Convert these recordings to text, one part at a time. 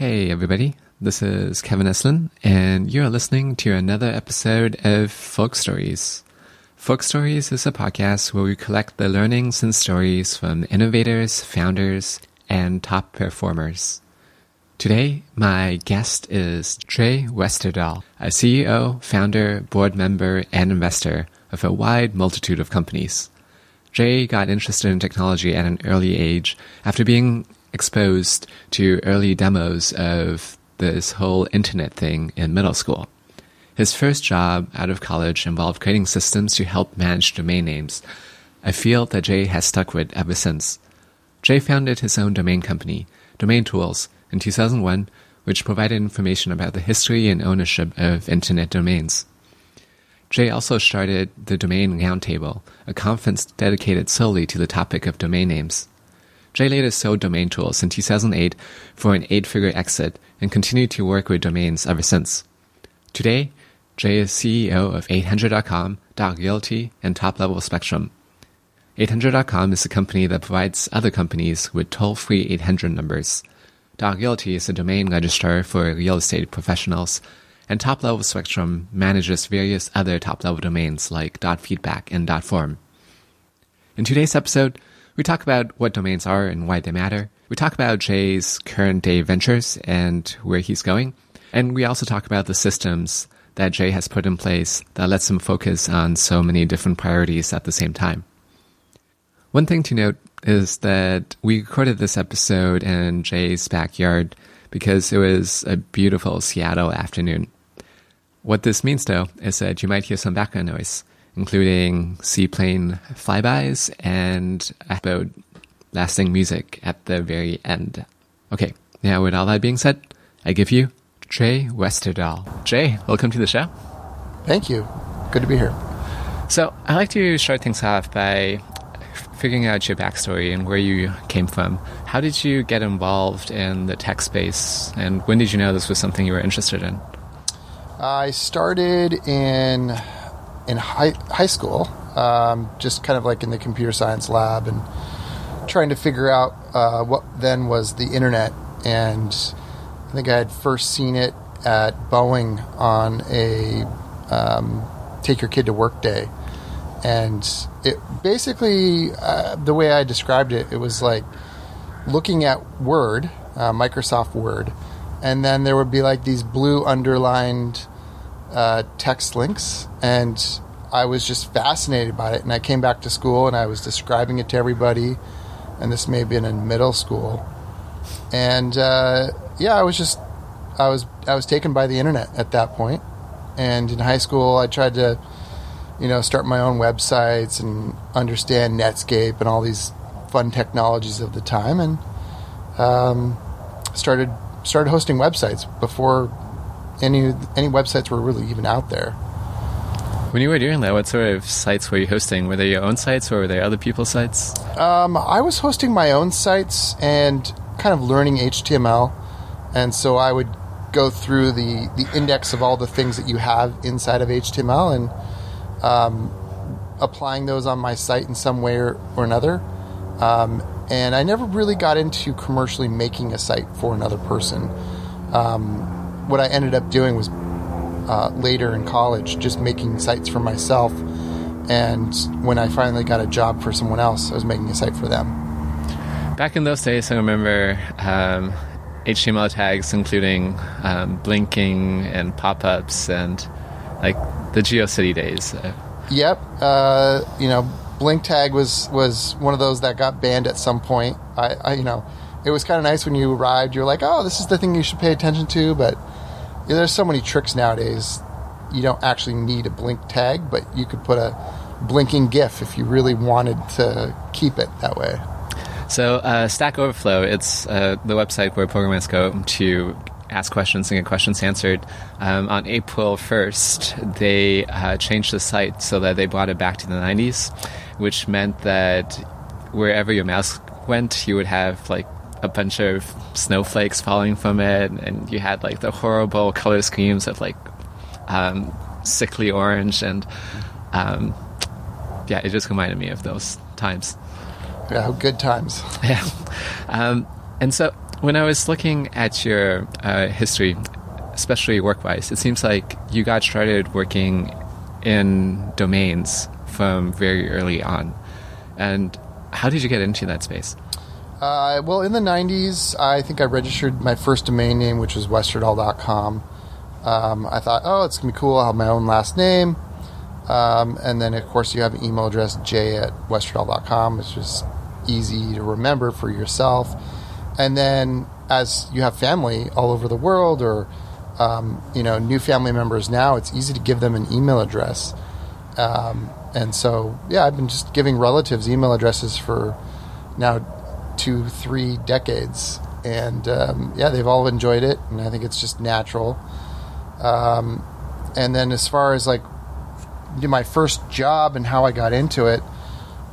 Hey, everybody. This is Kevin Eslin, and you're listening to another episode of Folk Stories. Folk Stories is a podcast where we collect the learnings and stories from innovators, founders, and top performers. Today, my guest is Jay Westerdahl, a CEO, founder, board member, and investor of a wide multitude of companies. Jay got interested in technology at an early age after being exposed to early demos of this whole internet thing in middle school. His first job out of college involved creating systems to help manage domain names, a field that Jay has stuck with ever since. Jay founded his own domain company, Domain Tools, in 2001, which provided information about the history and ownership of internet domains. Jay also started the Domain Roundtable, a conference dedicated solely to the topic of domain names. Jay later sold Domain Tools in 2008 for an eight-figure exit and continued to work with domains ever since. Today, Jay is CEO of 800.com, Dot Realty, and Top Level Spectrum. 800.com is a company that provides other companies with toll-free 800 numbers. Dot Realty is a domain registrar for real estate professionals, and Top Level Spectrum manages various other top-level domains like .feedback and .form. In today's episode, we talk about what domains are and why they matter. We talk about Jay's current day ventures and where he's going. And we also talk about the systems that Jay has put in place that lets him focus on so many different priorities at the same time. One thing to note is that we recorded this episode in Jay's backyard because it was a beautiful Seattle afternoon. What this means, though, is that you might hear some background noise including seaplane flybys and about lasting music at the very end. Okay, now with all that being said, I give you Jay Westerdahl. Jay, welcome to the show. Thank you. Good to be here. So I like to start things off by figuring out your backstory and where you came from. How did you get involved in the tech space, and when did you know this was something you were interested in? I started in in high, high school, um, just kind of like in the computer science lab and trying to figure out uh, what then was the internet. And I think I had first seen it at Boeing on a um, take your kid to work day. And it basically, uh, the way I described it, it was like looking at Word, uh, Microsoft Word, and then there would be like these blue underlined uh, text links, and I was just fascinated by it. And I came back to school and I was describing it to everybody, and this may have been in middle school, and uh, yeah, I was just I was I was taken by the internet at that point. And in high school, I tried to you know start my own websites and understand Netscape and all these fun technologies of the time, and um, started started hosting websites before any any websites were really even out there. When you were doing that, what sort of sites were you hosting? Were they your own sites or were they other people's sites? Um, I was hosting my own sites and kind of learning HTML, and so I would go through the the index of all the things that you have inside of HTML and um, applying those on my site in some way or, or another. Um, and I never really got into commercially making a site for another person. Um, what I ended up doing was uh, later in college just making sites for myself. And when I finally got a job for someone else, I was making a site for them. Back in those days, I remember um, HTML tags including um, blinking and pop ups and like the GeoCity days. Yep. Uh, you know, blink tag was, was one of those that got banned at some point. I, I you know, it was kind of nice when you arrived. You're like, oh, this is the thing you should pay attention to. But yeah, there's so many tricks nowadays. You don't actually need a blink tag, but you could put a blinking GIF if you really wanted to keep it that way. So, uh, Stack Overflow, it's uh, the website where programmers go to ask questions and get questions answered. Um, on April 1st, they uh, changed the site so that they brought it back to the 90s, which meant that wherever your mouse went, you would have like a bunch of snowflakes falling from it, and you had like the horrible color schemes of like um, sickly orange, and um, yeah, it just reminded me of those times. Yeah, good times. Yeah, um, and so when I was looking at your uh, history, especially work wise, it seems like you got started working in domains from very early on. And how did you get into that space? Uh, well, in the 90s, I think I registered my first domain name, which was westerdahl.com. Um, I thought, oh, it's going to be cool. I'll have my own last name. Um, and then, of course, you have an email address, j at westerdahl.com, which is easy to remember for yourself. And then, as you have family all over the world or um, you know new family members now, it's easy to give them an email address. Um, and so, yeah, I've been just giving relatives email addresses for now two, three decades, and um, yeah, they've all enjoyed it, and I think it's just natural. Um, and then as far as like my first job and how I got into it,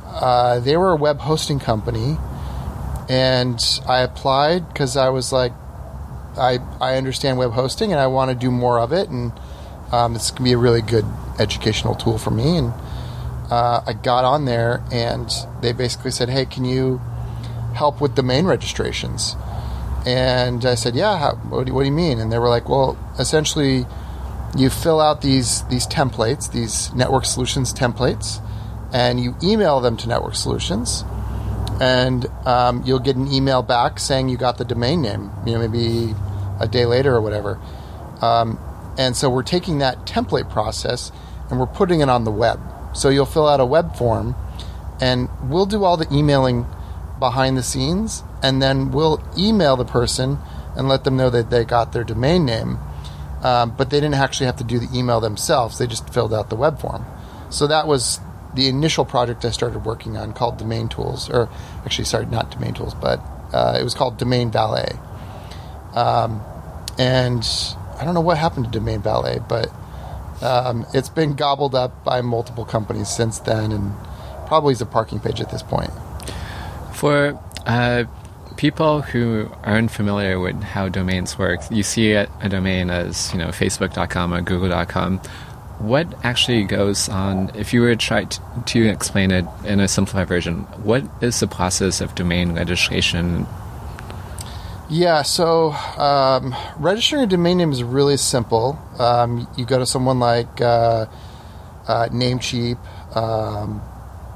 uh, they were a web hosting company, and I applied because I was like, I I understand web hosting and I want to do more of it, and um, this can be a really good educational tool for me. And uh, I got on there, and they basically said, "Hey, can you help with domain registrations?" And I said, "Yeah. How, what, do, what do you mean?" And they were like, "Well, essentially." you fill out these these templates, these network solutions templates, and you email them to Network Solutions, and um, you'll get an email back saying you got the domain name. You know, maybe a day later or whatever. Um, and so we're taking that template process and we're putting it on the web. So you'll fill out a web form, and we'll do all the emailing behind the scenes, and then we'll email the person and let them know that they got their domain name um, but they didn't actually have to do the email themselves. They just filled out the web form. So that was the initial project I started working on called Domain Tools, or actually, sorry, not Domain Tools, but uh, it was called Domain Valet. Um, and I don't know what happened to Domain Valet, but um, it's been gobbled up by multiple companies since then, and probably is a parking page at this point. For uh, people who aren't familiar with how domains work, you see a, a domain as you know Facebook.com or Google.com. What actually goes on? If you were to try to, to explain it in a simplified version, what is the process of domain registration? Yeah, so um, registering a domain name is really simple. Um, you go to someone like uh, uh, Namecheap, um,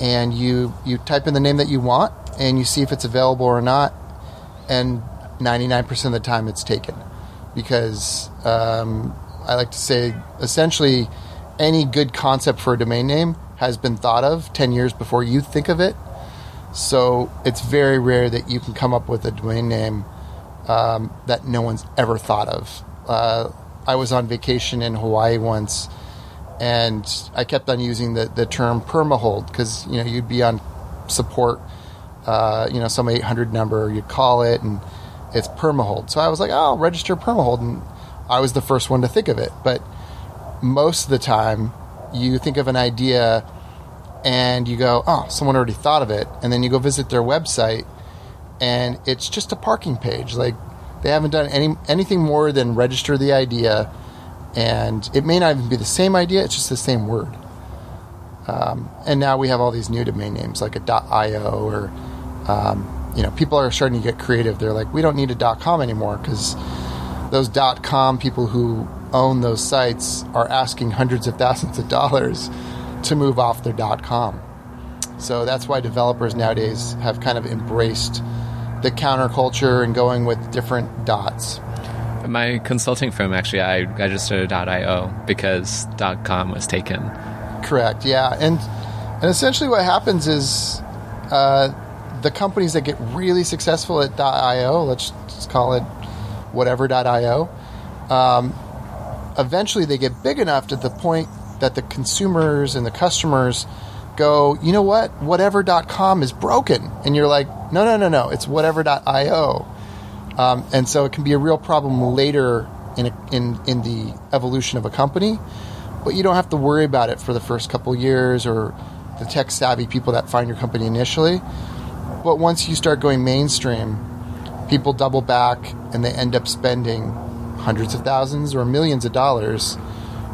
and you you type in the name that you want, and you see if it's available or not and 99% of the time it's taken because um, I like to say essentially any good concept for a domain name has been thought of 10 years before you think of it. So it's very rare that you can come up with a domain name um, that no one's ever thought of. Uh, I was on vacation in Hawaii once and I kept on using the, the term permahold because you know you'd be on support uh, you know, some 800 number, you call it, and it's permahold. So I was like, oh, I'll register permahold, and I was the first one to think of it. But most of the time, you think of an idea and you go, oh, someone already thought of it, and then you go visit their website, and it's just a parking page. Like they haven't done any anything more than register the idea, and it may not even be the same idea; it's just the same word. Um, and now we have all these new domain names like a .io or um, you know, people are starting to get creative. They're like, we don't need a dot .com anymore because those dot .com people who own those sites are asking hundreds of thousands of dollars to move off their dot .com. So that's why developers nowadays have kind of embraced the counterculture and going with different dots. My consulting firm actually, I registered .io because .com was taken. Correct. Yeah, and and essentially what happens is uh, the companies that get really successful at .io, let's just call it whatever.io, um, eventually they get big enough to the point that the consumers and the customers go, you know what, whatever.com is broken. And you're like, no, no, no, no, it's whatever.io. Um, and so it can be a real problem later in, a, in, in the evolution of a company, but you don't have to worry about it for the first couple years or the tech savvy people that find your company initially. But once you start going mainstream, people double back and they end up spending hundreds of thousands or millions of dollars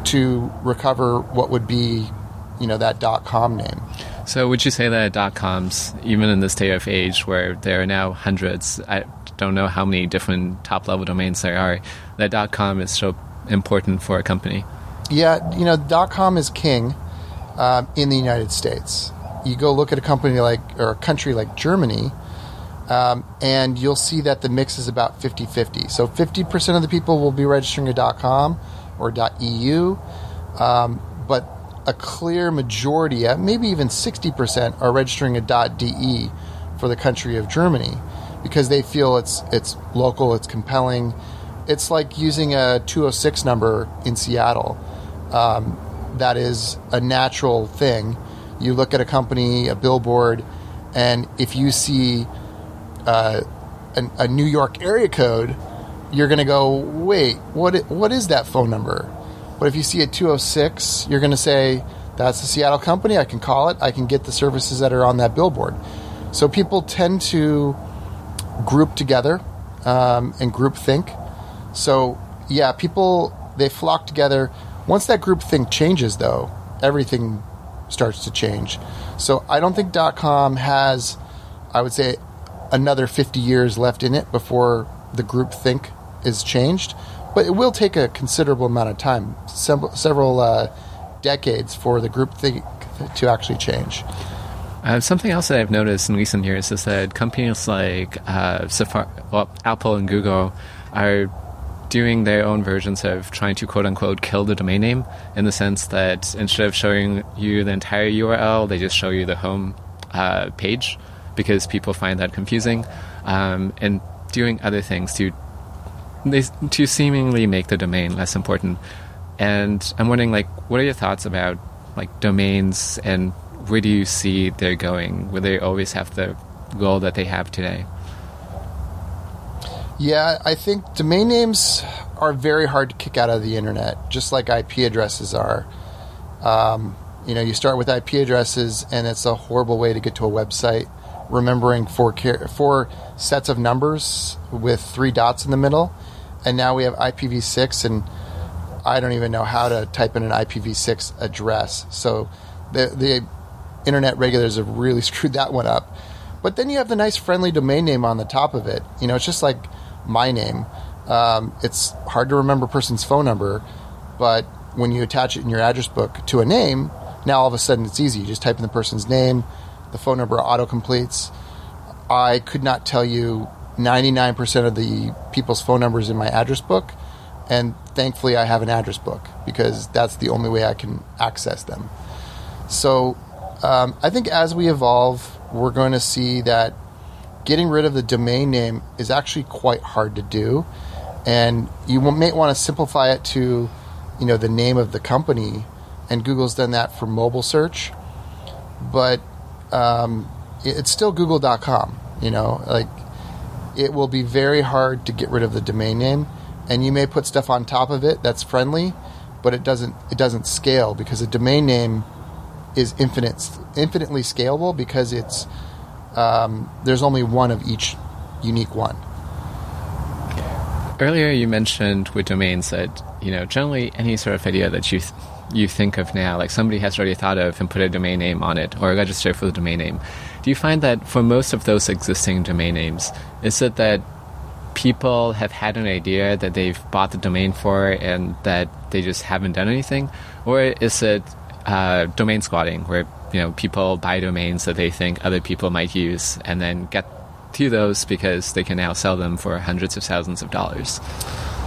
to recover what would be, you know, that dot com name. So would you say that dot coms, even in this day of age where there are now hundreds, I, don't know how many different top level domains there are, that dot com is so important for a company. Yeah, you know, dot com is king um, in the United States. You go look at a company like or a country like Germany, um, and you'll see that the mix is about 50-50. So 50% of the people will be registering a .com or .eu, um, but a clear majority, uh, maybe even 60%, are registering a .de for the country of Germany because they feel it's it's local, it's compelling. It's like using a 206 number in Seattle. Um, that is a natural thing. You look at a company, a billboard, and if you see uh, a, a New York area code, you're going to go, wait, what? What is that phone number? But if you see a 206, you're going to say, that's the Seattle company. I can call it. I can get the services that are on that billboard. So people tend to group together um, and group think. So yeah, people they flock together. Once that group think changes, though, everything starts to change. So I don't think .com has, I would say, another 50 years left in it before the group think is changed. But it will take a considerable amount of time, several, uh, decades, for the group think to actually change. Uh, something else that I've noticed in recent years is that companies like uh, Safari, well, Apple and Google are doing their own versions of trying to quote unquote kill the domain name in the sense that instead of showing you the entire URL, they just show you the home uh, page because people find that confusing um, and doing other things to to seemingly make the domain less important. And I'm wondering, like, what are your thoughts about like domains and where do you see they're going? Will they always have the goal that they have today? Yeah, I think domain names are very hard to kick out of the internet, just like IP addresses are. Um, you know, you start with IP addresses, and it's a horrible way to get to a website. Remembering four four sets of numbers with three dots in the middle, and now we have IPv6, and I don't even know how to type in an IPv6 address. So the the internet regulators have really screwed that one up. But then you have the nice friendly domain name on the top of it. You know, it's just like my name. Um, it's hard to remember a person's phone number, but when you attach it in your address book to a name, now all of a sudden it's easy. You just type in the person's name, the phone number auto completes. I could not tell you 99% of the people's phone numbers in my address book, and thankfully I have an address book because that's the only way I can access them. So um, I think as we evolve, we're going to see that getting rid of the domain name is actually quite hard to do, and you may want to simplify it to, you know, the name of the company. And Google's done that for mobile search, but um, it's still Google.com. You know, like it will be very hard to get rid of the domain name, and you may put stuff on top of it that's friendly, but it doesn't it doesn't scale because a domain name is infinite, infinitely scalable because it's um, there's only one of each unique one. Earlier, you mentioned with domains that you know generally any sort of idea that you th- you think of now, like somebody has already thought of and put a domain name on it or register for the domain name. Do you find that for most of those existing domain names, is it that people have had an idea that they've bought the domain for and that they just haven't done anything, or is it uh, domain squatting, where you know people buy domains that they think other people might use, and then get to those because they can now sell them for hundreds of thousands of dollars.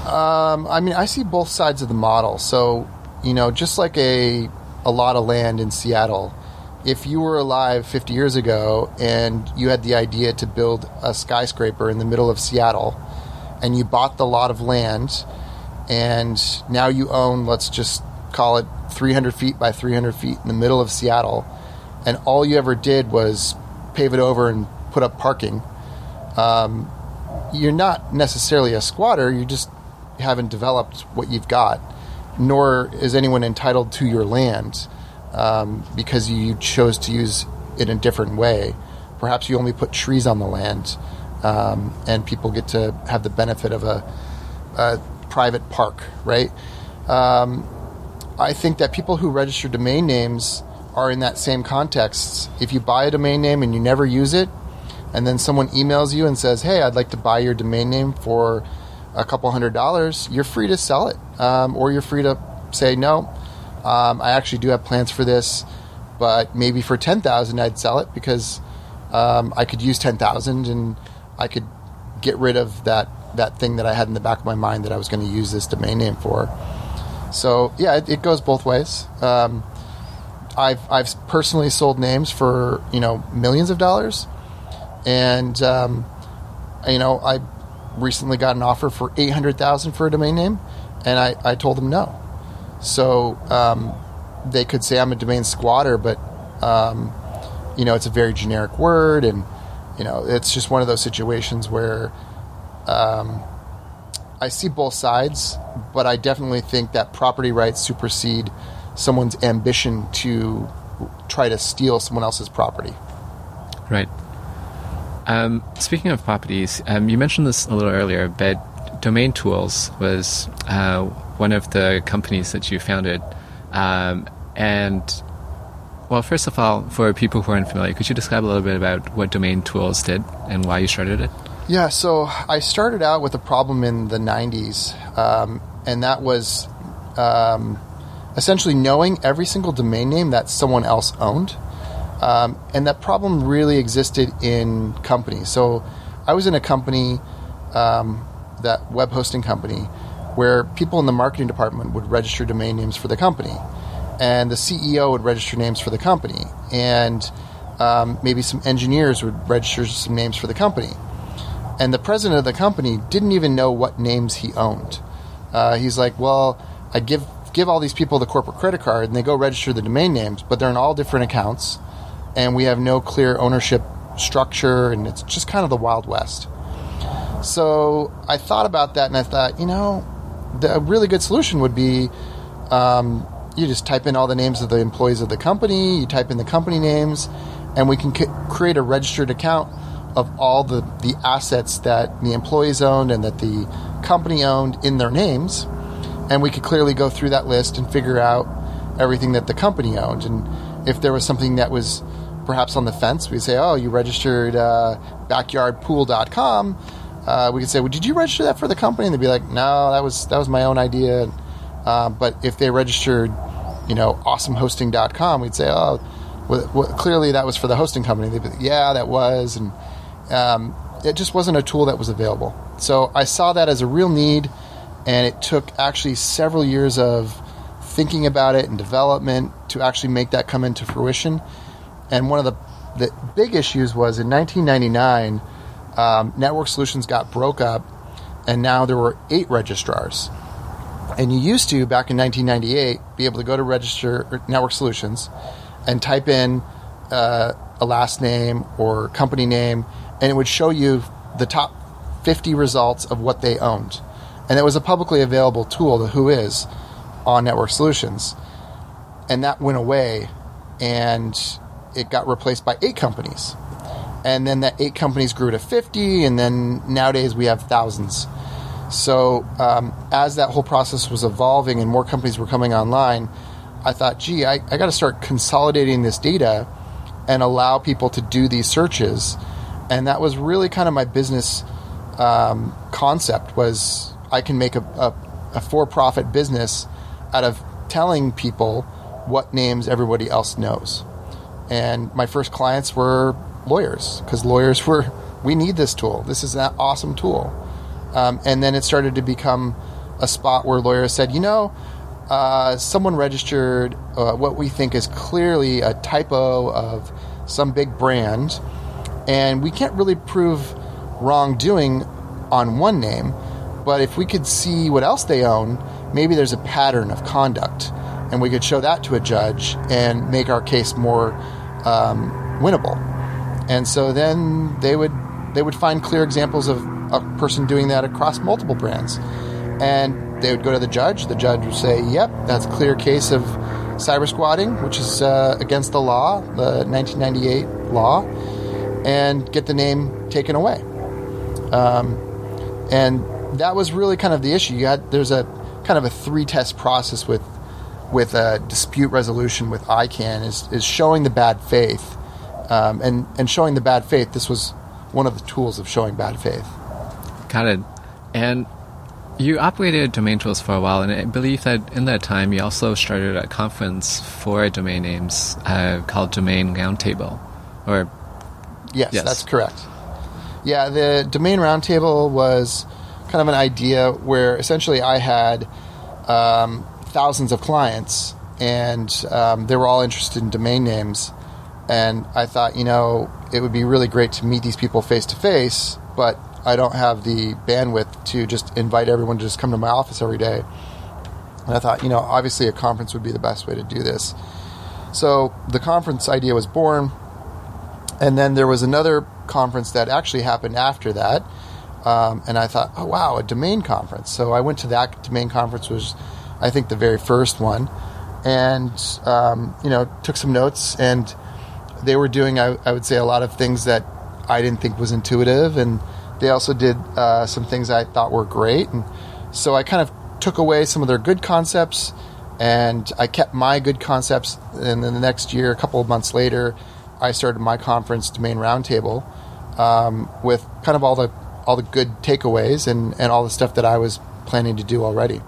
Um, I mean, I see both sides of the model. So, you know, just like a a lot of land in Seattle, if you were alive 50 years ago and you had the idea to build a skyscraper in the middle of Seattle, and you bought the lot of land, and now you own, let's just call it 300 feet by 300 feet in the middle of Seattle, and all you ever did was pave it over and put up parking, um, you're not necessarily a squatter. You just haven't developed what you've got, nor is anyone entitled to your land um, because you chose to use it in a different way. Perhaps you only put trees on the land, um, and people get to have the benefit of a, a private park, right? Um, I think that people who register domain names are in that same context. If you buy a domain name and you never use it, and then someone emails you and says, "Hey, I'd like to buy your domain name for a couple hundred dollars," you're free to sell it, um, or you're free to say, "No, um, I actually do have plans for this, but maybe for ten thousand, I'd sell it because um, I could use ten thousand and I could get rid of that that thing that I had in the back of my mind that I was going to use this domain name for." So yeah, it, it goes both ways. Um, I've I've personally sold names for you know millions of dollars, and um, you know I recently got an offer for eight hundred thousand for a domain name, and I, I told them no. So um, they could say I'm a domain squatter, but um, you know it's a very generic word, and you know it's just one of those situations where um, I see both sides, but I definitely think that property rights supersede someone's ambition to try to steal someone else's property. Right. Um, speaking of properties, um, you mentioned this a little earlier, but Domain Tools was uh, one of the companies that you founded. Um, and, well, first of all, for people who are unfamiliar, could you describe a little bit about what Domain Tools did and why you started it? Yeah, so I started out with a problem in the 90s, um, and that was um, essentially knowing every single domain name that someone else owned. Um, and that problem really existed in companies. So I was in a company, um, that web hosting company, where people in the marketing department would register domain names for the company, and the CEO would register names for the company, and um, maybe some engineers would register some names for the company. And the president of the company didn't even know what names he owned. Uh, he's like, well, I give give all these people the corporate credit card and they go register the domain names, but they're in all different accounts, and we have no clear ownership structure, and it's just kind of the Wild West. So I thought about that and I thought, you know, the, a really good solution would be um, you just type in all the names of the employees of the company, you type in the company names, and we can c- create a registered account of all the, the assets that the employees owned and that the company owned in their names and we could clearly go through that list and figure out everything that the company owned. And if there was something that was perhaps on the fence, we'd say, "Oh, you registered uh, backyardpool.com." Uh, we could say, "Well, did you register that for the company?" And they'd be like, "No, that was that was my own idea." Uh, but if they registered, you know, awesomehosting.com, we'd say, "Oh, well, well, clearly that was for the hosting company." They'd be "Yeah, that was," and um, it just wasn't a tool that was available. So I saw that as a real need and it took actually several years of thinking about it and development to actually make that come into fruition. And one of the the big issues was in 1999, um, Network Solutions got broke up, and now there were eight registrars. And you used to back in 1998 be able to go to register Network Solutions and type in uh, a last name or company name, and it would show you the top 50 results of what they owned. And it was a publicly available tool, the Whois, on Network Solutions, and that went away, and it got replaced by eight companies, and then that eight companies grew to fifty, and then nowadays we have thousands. So um, as that whole process was evolving and more companies were coming online, I thought, gee, I, I got to start consolidating this data and allow people to do these searches, and that was really kind of my business um, concept was I can make a, a, a for profit business out of telling people what names everybody else knows. And my first clients were lawyers because lawyers were, we need this tool. This is an awesome tool. Um, and then it started to become a spot where lawyers said, you know, uh, someone registered uh, what we think is clearly a typo of some big brand, and we can't really prove wrongdoing on one name. But if we could see what else they own, maybe there's a pattern of conduct, and we could show that to a judge and make our case more um, winnable. And so then they would they would find clear examples of a person doing that across multiple brands, and they would go to the judge. The judge would say, "Yep, that's a clear case of cyber squatting, which is uh, against the law, the 1998 law," and get the name taken away. Um, and that was really kind of the issue. You had there's a kind of a three test process with with a dispute resolution with ICANN is is showing the bad faith, um, and and showing the bad faith. This was one of the tools of showing bad faith. Got it. And you operated domain tools for a while, and I believe that in that time you also started a conference for domain names uh, called Domain Roundtable. Or Yes, Yes. that's correct. Yeah, the domain roundtable was kind of an idea where essentially I had um, thousands of clients, and um, they were all interested in domain names. And I thought, you know, it would be really great to meet these people face to face, but I don't have the bandwidth to just invite everyone to just come to my office every day. And I thought, you know, obviously a conference would be the best way to do this. So the conference idea was born. And then there was another conference that actually happened after that. Um, and I thought, oh, wow, a domain conference. So I went to that domain conference, was I think the very first one. And, um, you know, took some notes. And they were doing, I, I would say, a lot of things that I didn't think was intuitive. And they also did uh, some things I thought were great. And so I kind of took away some of their good concepts and I kept my good concepts. And then the next year, a couple of months later, I started my conference, Domain Roundtable, um, with kind of all the all the good takeaways and, and all the stuff that I was planning to do already.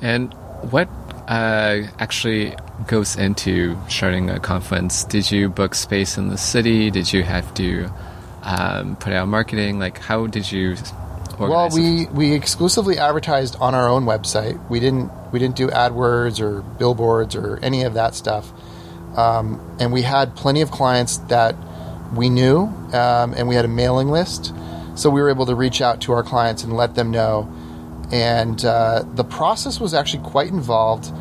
And what uh, actually goes into starting a conference? Did you book space in the city? Did you have to um, put out marketing? Like, how did you Well, it? we, we exclusively advertised on our own website. We didn't we didn't do AdWords or billboards or any of that stuff. Um, and we had plenty of clients that we knew, um, and we had a mailing list, so we were able to reach out to our clients and let them know. And uh, the process was actually quite involved.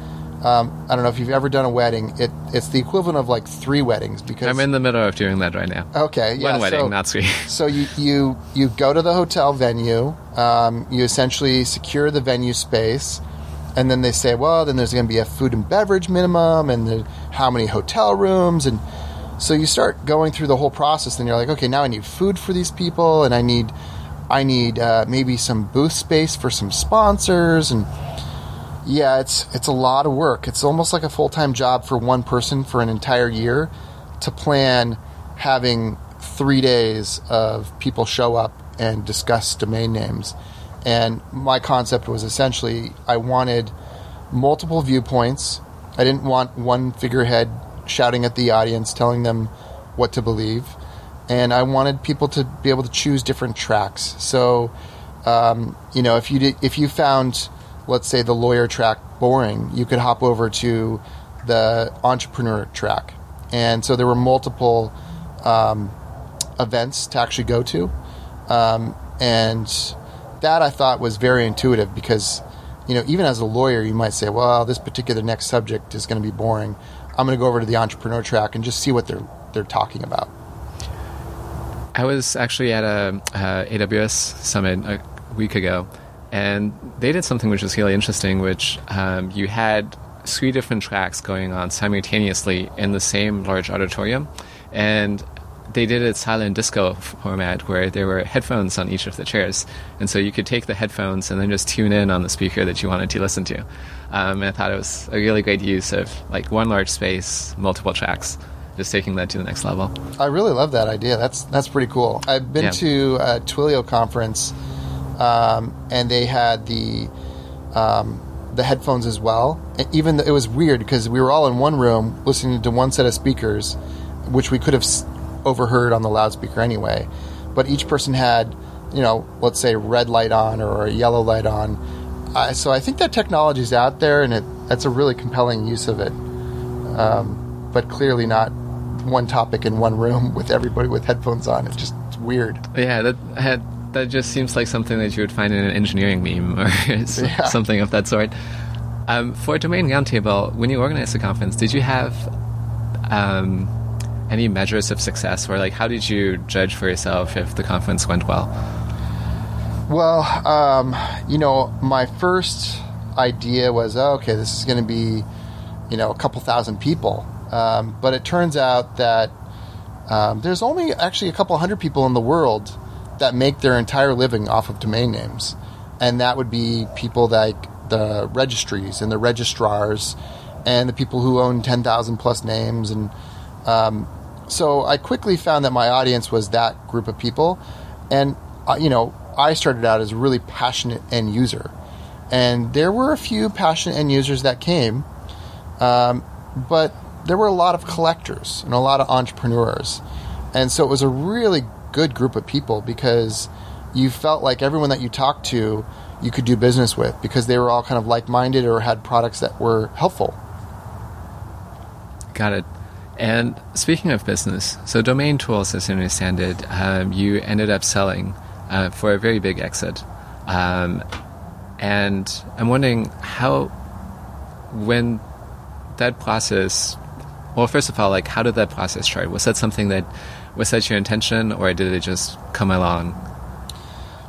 Um, I don't know if you've ever done a wedding. It, it's the equivalent of like three weddings because I'm in the middle of doing that right now. okay, yeah, One wedding, so- not three. so you, you you go to the hotel venue. Um, you essentially secure the venue space, and then they say, well, then there's going to be a food and beverage minimum, and the, how many hotel rooms, and so you start going through the whole process. And you're like, okay, now I need food for these people, and I need I need uh, maybe some booth space for some sponsors, and yeah, it's it's a lot of work. It's almost like a full time job for one person for an entire year to plan having three days of people show up and discuss domain names. And my concept was essentially I wanted multiple viewpoints. I didn't want one figurehead shouting at the audience, telling them what to believe. And I wanted people to be able to choose different tracks. So, um, you know, if you did, if you found, let's say, the lawyer track boring, you could hop over to the entrepreneur track. And so there were multiple um, events to actually go to, um, and that I thought was very intuitive because, you know, even as a lawyer, you might say, well, this particular next subject is going to be boring. I'm going to go over to the entrepreneur track and just see what they're they're talking about. I was actually at a uh, AWS summit a week ago, and they did something which was really interesting. Which um, you had three different tracks going on simultaneously in the same large auditorium, and they did it silent disco format where there were headphones on each of the chairs, and so you could take the headphones and then just tune in on the speaker that you wanted to listen to. Um, and I thought it was a really great use of like one large space, multiple tracks, just taking that to the next level. I really love that idea. That's that's pretty cool. I've been Yeah. to a Twilio conference, um, and they had the um, the headphones as well. And even th- it was weird because we were all in one room listening to one set of speakers, which we could have overheard on the loudspeaker anyway. But each person had, you know, let's say red light on or a yellow light on. I so I think that technology is out there, and it that's a really compelling use of it. Um, but clearly not one topic in one room with everybody with headphones on. It's just it's weird. Yeah, that had, that just seems like something that you would find in an engineering meme or Yeah. something of that sort. Um, for Domain Roundtable, when you organized the conference, did you have um, any measures of success, or like how did you judge for yourself if the conference went well? Well, um, you know, my first idea was oh, okay, this is going to be, you know, a couple thousand people. Um, but it turns out that um, there's only actually a couple hundred people in the world that make their entire living off of domain names, and that would be people like the registries and the registrars, and the people who own ten thousand plus names, and um, so I quickly found that my audience was that group of people, and uh, you know, I started out as a really passionate end user, and there were a few passionate end users that came, um, but there were a lot of collectors and a lot of entrepreneurs, and so it was a really good group of people because you felt like everyone that you talked to you could do business with because they were all kind of like-minded or had products that were helpful. Got it. And speaking of business, so Domain Tools, as I understand it, um, you ended up selling uh, for a very big exit. Um, and I'm wondering how, when that process, well, first of all, like, how did that process start? Was that something that, was that your intention, or did it just come along?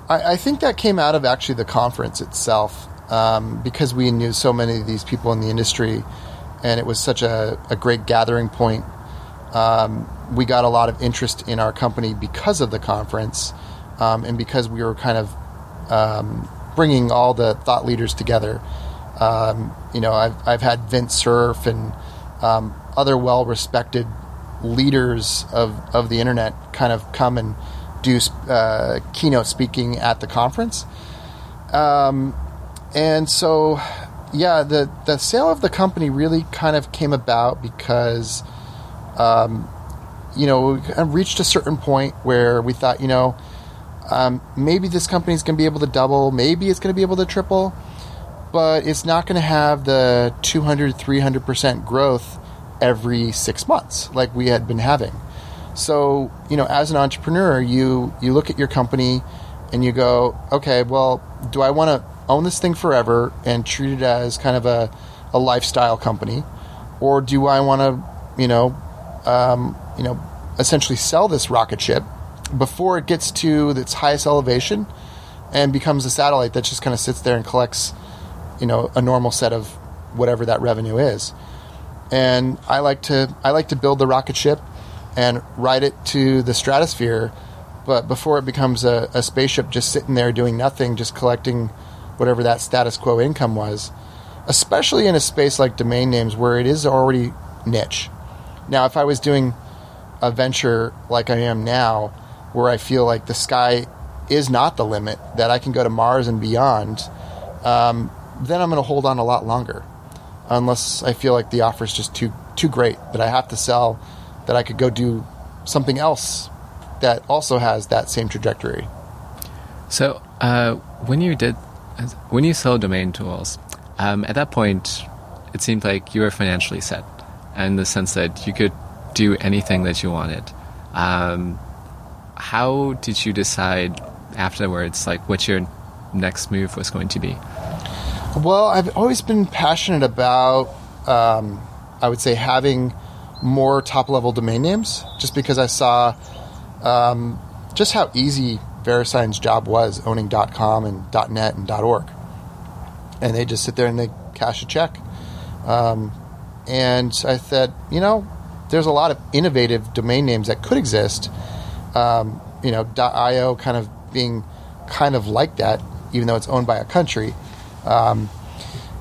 I, I think that came out of actually the conference itself um, because we knew so many of these people in the industry and it was such a, a great gathering point. Um, we got a lot of interest in our company because of the conference um, and because we were kind of um, bringing all the thought leaders together. Um, you know, I've, I've had Vint Cerf and um, other well respected leaders of, of the internet kind of come and do uh, keynote speaking at the conference. Um, and so yeah, the the sale of the company really kind of came about because, um, you know, we kind of reached a certain point where we thought, you know, um, maybe this company is going to be able to double, maybe it's going to be able to triple, but it's not going to have the 200, 300% growth every six months like we had been having. So, you know, as an entrepreneur, you you look at your company and you go, okay, well, do I want to own this thing forever and treat it as kind of a, a lifestyle company, or do I want to, you know, um, you know, essentially sell this rocket ship before it gets to its highest elevation and becomes a satellite that just kind of sits there and collects, you know, a normal set of whatever that revenue is. And I like to I like to build the rocket ship and ride it to the stratosphere, but before it becomes a, a spaceship just sitting there doing nothing, just collecting whatever that status quo income was, especially in a space like domain names where it is already niche. Now, if I was doing a venture like I am now, where I feel like the sky is not the limit, that I can go to Mars and beyond, um, then I'm going to hold on a lot longer, unless I feel like the offer is just too too great that I have to sell, that I could go do something else that also has that same trajectory. So, uh, when you did when you sold domain tools, um, at that point, it seemed like you were financially set, in the sense that you could do anything that you wanted. Um, how did you decide afterwards, like what your next move was going to be? Well, I've always been passionate about, um, I would say, having more top level domain names, just because I saw um, just how easy VeriSign's job was owning .com and .net and .org, and they just sit there and they cash a check. Um, and I said, you know, there's a lot of innovative domain names that could exist. Um, you know, .io kind of being kind of like that, even though it's owned by a country. Um,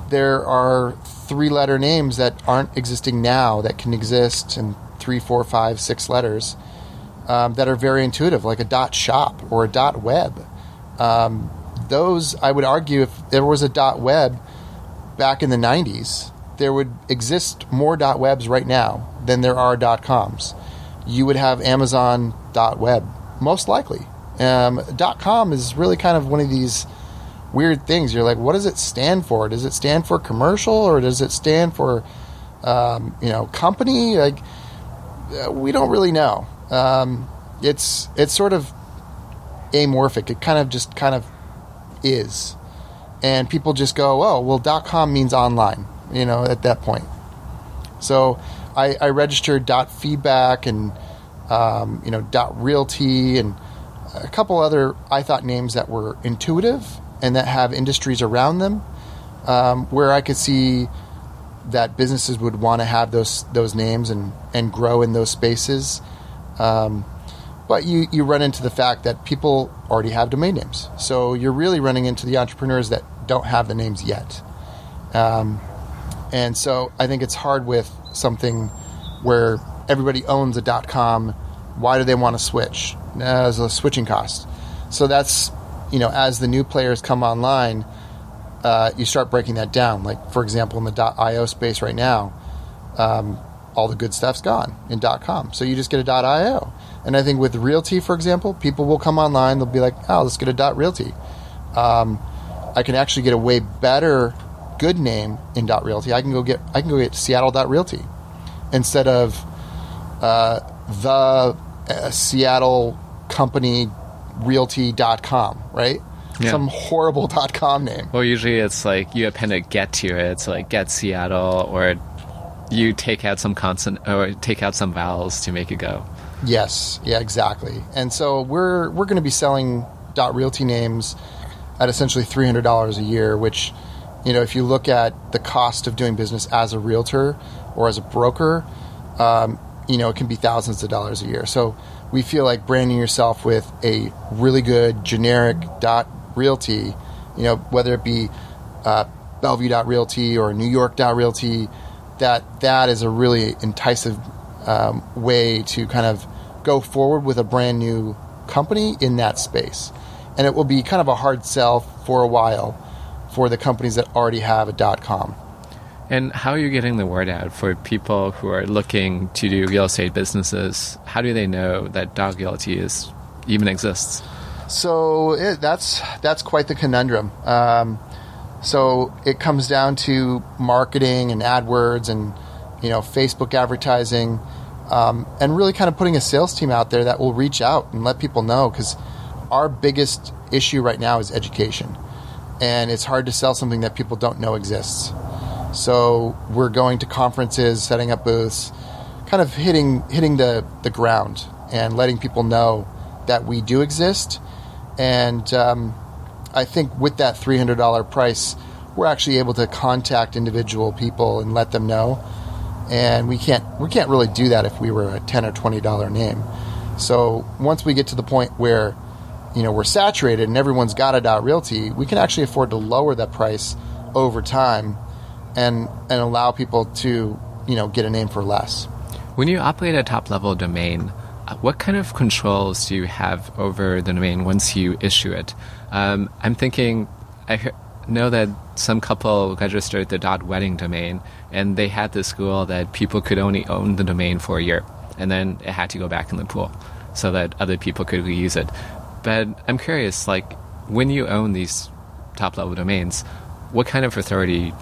there are three-letter names that aren't existing now that can exist in three, four, five, six letters um, that are very intuitive, like a dot shop or a dot web. Um, those, I would argue, if there was a dot web back in the 90s, there would exist more dot webs right now than there are dot coms. You would have Amazon dot web, most likely. Um, dot com is really kind of one of these weird things. You're like, what does it stand for? Does it stand for commercial or does it stand for, um, you know, company? Like, uh, we don't really know. Um, it's it's sort of amorphic. It kind of just kind of is, and people just go, "Oh, well, .com means online," you know, at that point. So I, I registered .feedback and um, you know .realty and a couple other I thought names that were intuitive and that have industries around them, um, where I could see that businesses would want to have those those names and and grow in those spaces. Um, but you, you run into the fact that people already have domain names. So you're really running into the entrepreneurs that don't have the names yet. Um, and so I think it's hard with something where everybody owns a .com. Why do they want to switch? As a switching cost. So that's you know as the new players come online, uh, you start breaking that down. Like for example, in the .io space right now, um, all the good stuff's gone in .com. So you just get a .io. And I think with Realty, for example, people will come online. They'll be like, "Oh, let's get a .realty." Um, I can actually get a way better good name in .realty. I can go get I can go get Seattle.realty instead of uh, the uh, Seattle company realty.com, right? Yeah. Some horrible .com name. Well, usually it's like you append a get to it, so like get Seattle, or you take out some consonant or take out some vowels to make it go. Yes, yeah, exactly. And so we're we're going to be selling dot .realty names at essentially three hundred dollars a year, which you know if you look at the cost of doing business as a realtor or as a broker, um, you know it can be thousands of dollars a year. So we feel like branding yourself with a really good generic dot .realty, you know whether it be uh, realty or New York.realty, that that is a really enticing um, way to kind of go forward with a brand new company in that space. And it will be kind of a hard sell for a while for the companies that already have a dot .com. And how are you getting the word out for people who are looking to do real estate businesses? How do they know that dot realty is even exists? So it, that's that's quite the conundrum. Um, so it comes down to marketing and AdWords and you know Facebook advertising, um, and really kind of putting a sales team out there that will reach out and let people know because our biggest issue right now is education, and it's hard to sell something that people don't know exists. So we're going to conferences, setting up booths, kind of hitting hitting the the ground and letting people know that we do exist. And um, I think with that three hundred dollar price, we're actually able to contact individual people and let them know. And we can't we can't really do that if we were a ten or twenty dollar name. So once we get to the point where you know we're saturated and everyone's got a dot realty, we can actually afford to lower that price over time and and allow people to you know get a name for less. When you operate a top level domain, what kind of controls do you have over the domain once you issue it? Um, I'm thinking, I know that some couple registered the dot wedding domain, and they had this rule that people could only own the domain for a year, and then it had to go back in the pool so that other people could reuse it. But I'm curious, like when you own these top level domains, what kind of authority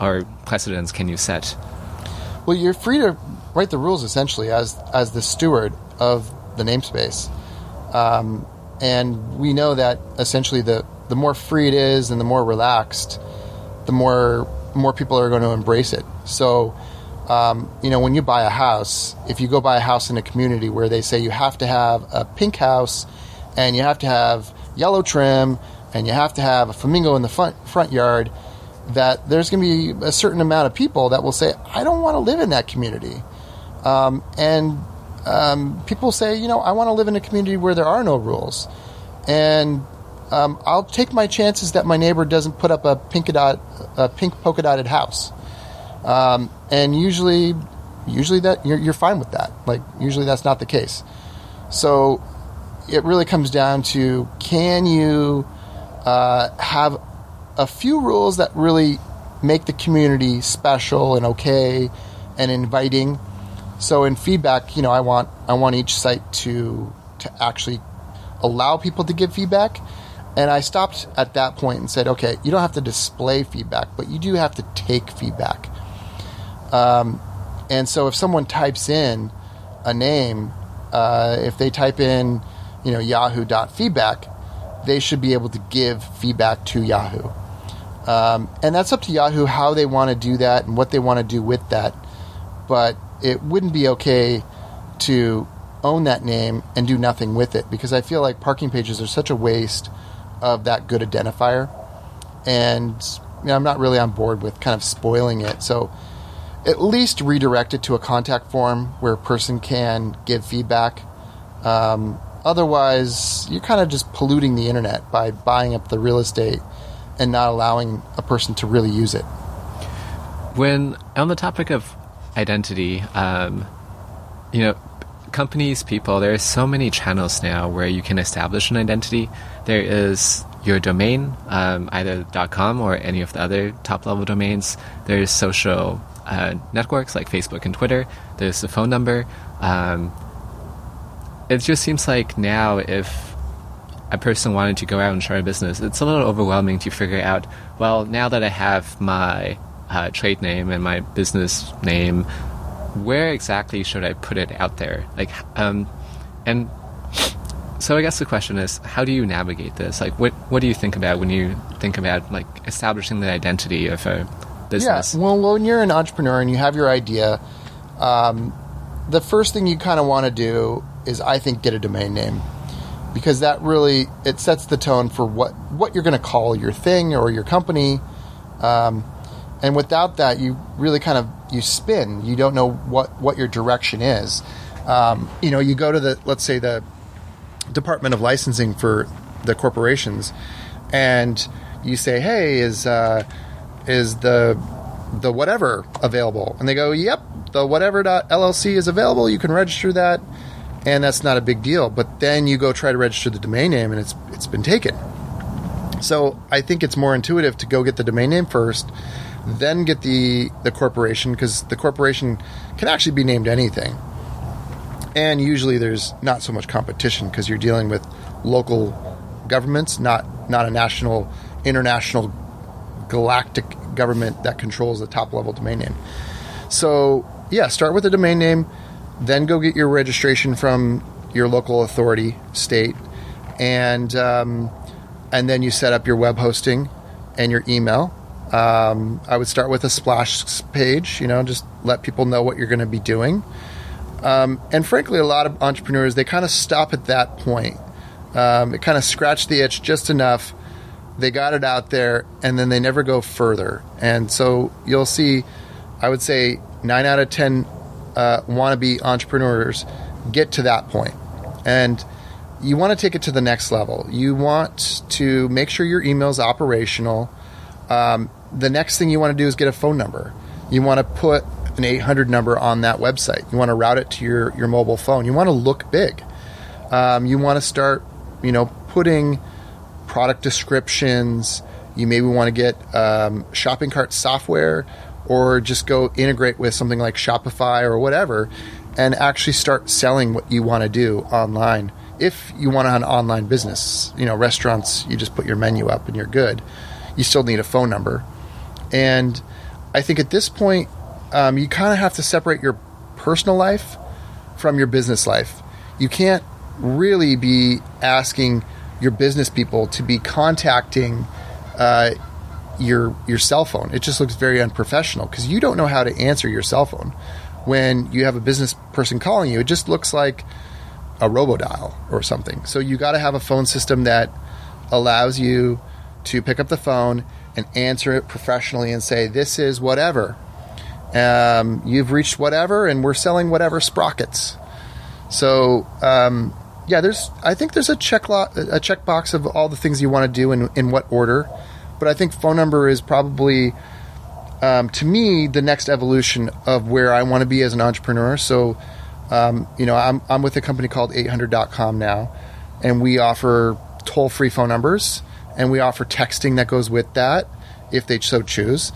or precedents can you set? Well, you're free to write the rules essentially as as the steward of the namespace, um, and we know that essentially the the more free it is and the more relaxed, the more more people are going to embrace it. So, um, you know, when you buy a house, if you go buy a house in a community where they say you have to have a pink house and you have to have yellow trim and you have to have a flamingo in the front front yard, that there's going to be a certain amount of people that will say, I don't want to live in that community. Um, and um, people say, you know, I want to live in a community where there are no rules. And um, I'll take my chances that my neighbor doesn't put up a pink, dot, a pink polka dotted house. Um, and usually, usually that you're, you're fine with that. Like usually that's not the case. So it really comes down to can you uh, have a few rules that really make the community special and okay and inviting. So in feedback, you know, I want I want each site to to actually allow people to give feedback. And I stopped at that point and said, okay, you don't have to display feedback, but you do have to take feedback. Um, and so if someone types in a name, uh, if they type in, you know, yahoo.feedback, they should be able to give feedback to Yahoo. Um, and that's up to Yahoo how they want to do that and what they want to do with that. But it wouldn't be okay to own that name and do nothing with it because I feel like parking pages are such a waste of that good identifier. And you know, I'm not really on board with kind of spoiling it. So at least redirect it to a contact form where a person can give feedback. Um, otherwise, you're kind of just polluting the internet by buying up the real estate and not allowing a person to really use it. When on the topic of identity, um, you know, companies, people, there are so many channels now where you can establish an identity. There is your domain, um, either .com or any of the other top level domains. There's social uh, networks like Facebook and Twitter. There's the phone number. Um, it just seems like now if a person wanted to go out and start a business, it's a little overwhelming to figure out, well, now that I have my uh, trade name and my business name, where exactly should I put it out there? Like, um, and so I guess the question is, how do you navigate this? Like, what what do you think about when you think about like establishing the identity of a business? Yeah. Well, when you're an entrepreneur and you have your idea, um, the first thing you kind of want to do is, I think, get a domain name because that really it sets the tone for what what you're going to call your thing or your company. Um, and without that, you really kind of you spin. You don't know what what your direction is. Um, you know, you go to the let's say the Department of Licensing for the corporations, and you say, "Hey, is uh, is the the whatever available?" And they go, "Yep, the whatever LLC is available. You can register that." And that's not a big deal. But then you go try to register the domain name, and it's it's been taken. So I think it's more intuitive to go get the domain name first, then get the the corporation because the corporation can actually be named anything. And usually there's not so much competition because you're dealing with local governments, not not a national, international, galactic government that controls the top level domain name. So yeah, start with the domain name, then go get your registration from your local authority, state, and um, and then you set up your web hosting and your email um, I would start with a splash page, you know, just let people know what you're going to be doing. Um, and frankly, a lot of entrepreneurs, they kind of stop at that point. Um, it kind of scratched the itch just enough. They got it out there and then they never go further. And so you'll see, I would say, nine out of 10 uh, wannabe entrepreneurs get to that point. And you want to take it to the next level. You want to make sure your email is operational. Um, the next thing you want to do is get a phone number. You want to put an 800 number on that website. You want to route it to your, your mobile phone. You want to look big. Um, you want to start, you know, putting product descriptions. You maybe want to get um, shopping cart software or just go integrate with something like Shopify or whatever and actually start selling what you want to do online. If you want an online business, you know, restaurants, you just put your menu up and you're good. You still need a phone number. And I think at this point, um, you kind of have to separate your personal life from your business life. You can't really be asking your business people to be contacting uh, your your cell phone. It just looks very unprofessional because you don't know how to answer your cell phone when you have a business person calling you. It just looks like a robodial or something. So you got to have a phone system that allows you to pick up the phone and answer it professionally and say, This is whatever. Um, you've reached whatever, and we're selling whatever sprockets. So, um, yeah, there's. I think there's a check lo- a checkbox of all the things you want to do in in what order, but I think phone number is probably, um, to me, the next evolution of where I want to be as an entrepreneur. So, um, you know, I'm I'm with a company called 800.com now, and we offer toll free phone numbers and we offer texting that goes with that if they so choose.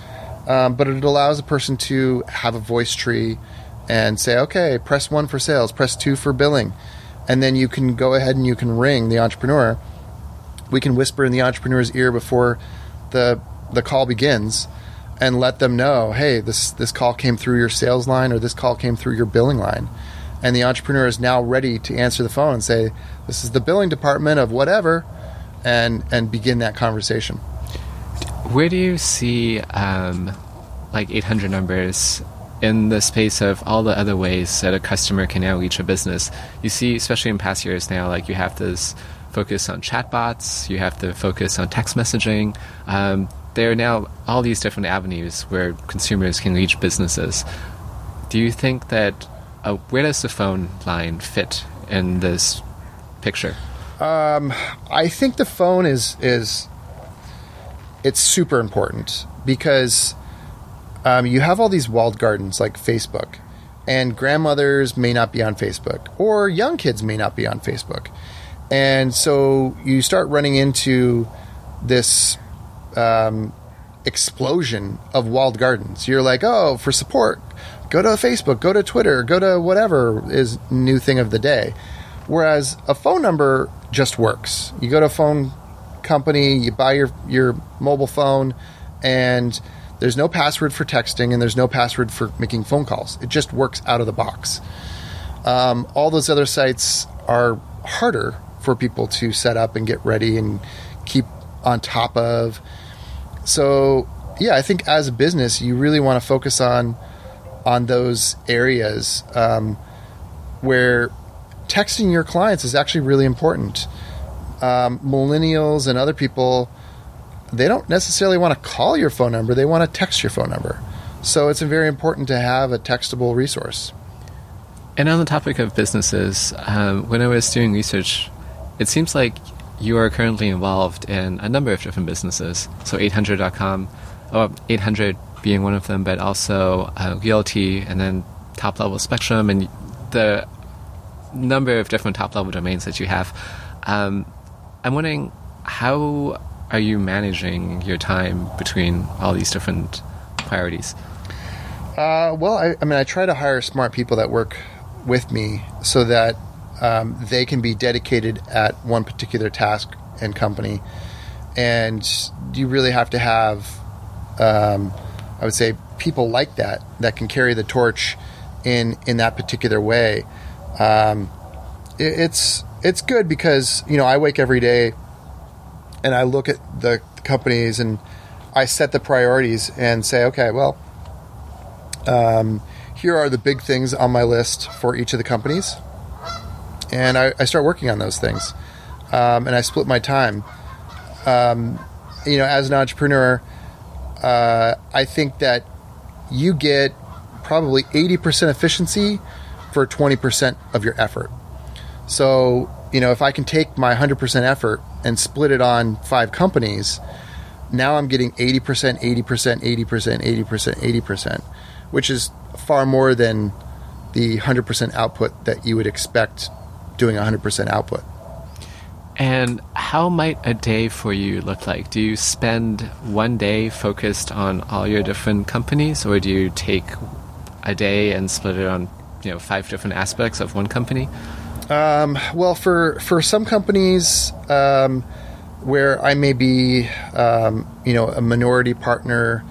Um, but it allows a person to have a voice tree and say, okay, press one for sales, press two for billing. And then you can go ahead and you can ring the entrepreneur. We can whisper in the entrepreneur's ear before the, the call begins and let them know, hey, this, this call came through your sales line or this call came through your billing line. And the entrepreneur is now ready to answer the phone and say, this is the billing department of whatever and and begin that conversation. Where do you see um, like 800 numbers in the space of all the other ways that a customer can now reach a business? You see, especially in past years now, like you have this focus on chatbots, you have to focus on text messaging. Um, there are now all these different avenues where consumers can reach businesses. Do you think that uh, where does the phone line fit in this picture? Um, I think the phone is is it's super important because um, you have all these walled gardens like Facebook, and grandmothers may not be on Facebook, or young kids may not be on Facebook. And so you start running into this um, explosion of walled gardens. You're like, oh, for support, go to Facebook, go to Twitter, go to whatever is new thing of the day. Whereas a phone number just works. You go to a phone company, you buy your your mobile phone, and there's no password for texting and there's no password for making phone calls. It just works out of the box. Um, all those other sites are harder for people to set up and get ready and keep on top of. So, yeah, I think as a business, you really want to focus on on those areas um, where texting your clients is actually really important. Um, millennials and other people, they don't necessarily want to call your phone number; they want to text your phone number. So it's very important to have a textable resource. And on the topic of businesses, um, when I was doing research, it seems like you are currently involved in a number of different businesses. So 800.com, or 800 being one of them, but also uh, and then top level Spectrum and the number of different top level domains that you have. Um, I'm wondering how are you managing your time between all these different priorities? Uh, well, I, I, mean, I try to hire smart people that work with me so that um, they can be dedicated at one particular task and company. And you really have to have, um, I would say, people like that that can carry the torch in in that particular way. Um, it, it's it's good because you know I wake every day and I look at the companies and I set the priorities and say, okay, well, um, here are the big things on my list for each of the companies and I, I start working on those things. Um, and I split my time. Um, you know, as an entrepreneur, uh, I think that you get probably 80% efficiency for 20% of your effort. So, you know, if I can take my 100% effort and split it on five companies, now I'm getting 80%, 80%, 80%, 80%, 80%, which is far more than the 100% output that you would expect doing 100% output. And how might a day for you look like? Do you spend one day focused on all your different companies, or do you take a day and split it on you know five different aspects of one company? Um, well, for for some companies um, where I may be, um, you know, a minority partner,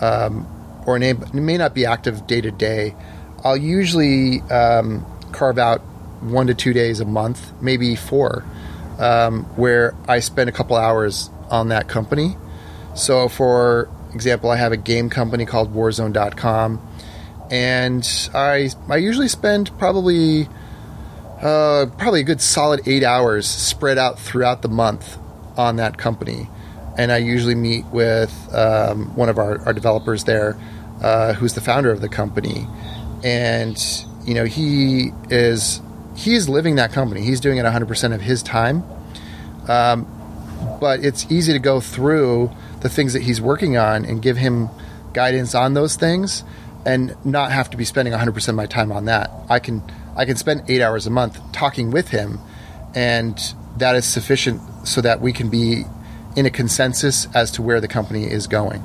um, or may not be active day to day, I'll usually um, carve out one to two days a month, maybe four, um, where I spend a couple hours on that company. So, for example, I have a game company called Warzone.com, and I I usually spend probably uh, probably a good solid eight hours spread out throughout the month on that company. And I usually meet with um, one of our, our developers there, uh, who's the founder of the company, and you know he is he's living that company. He's doing it 100% of his time. Um, but it's easy to go through the things that he's working on and give him guidance on those things and not have to be spending 100% of my time on that. I can I can spend 8 hours a month talking with him and that is sufficient so that we can be in a consensus as to where the company is going.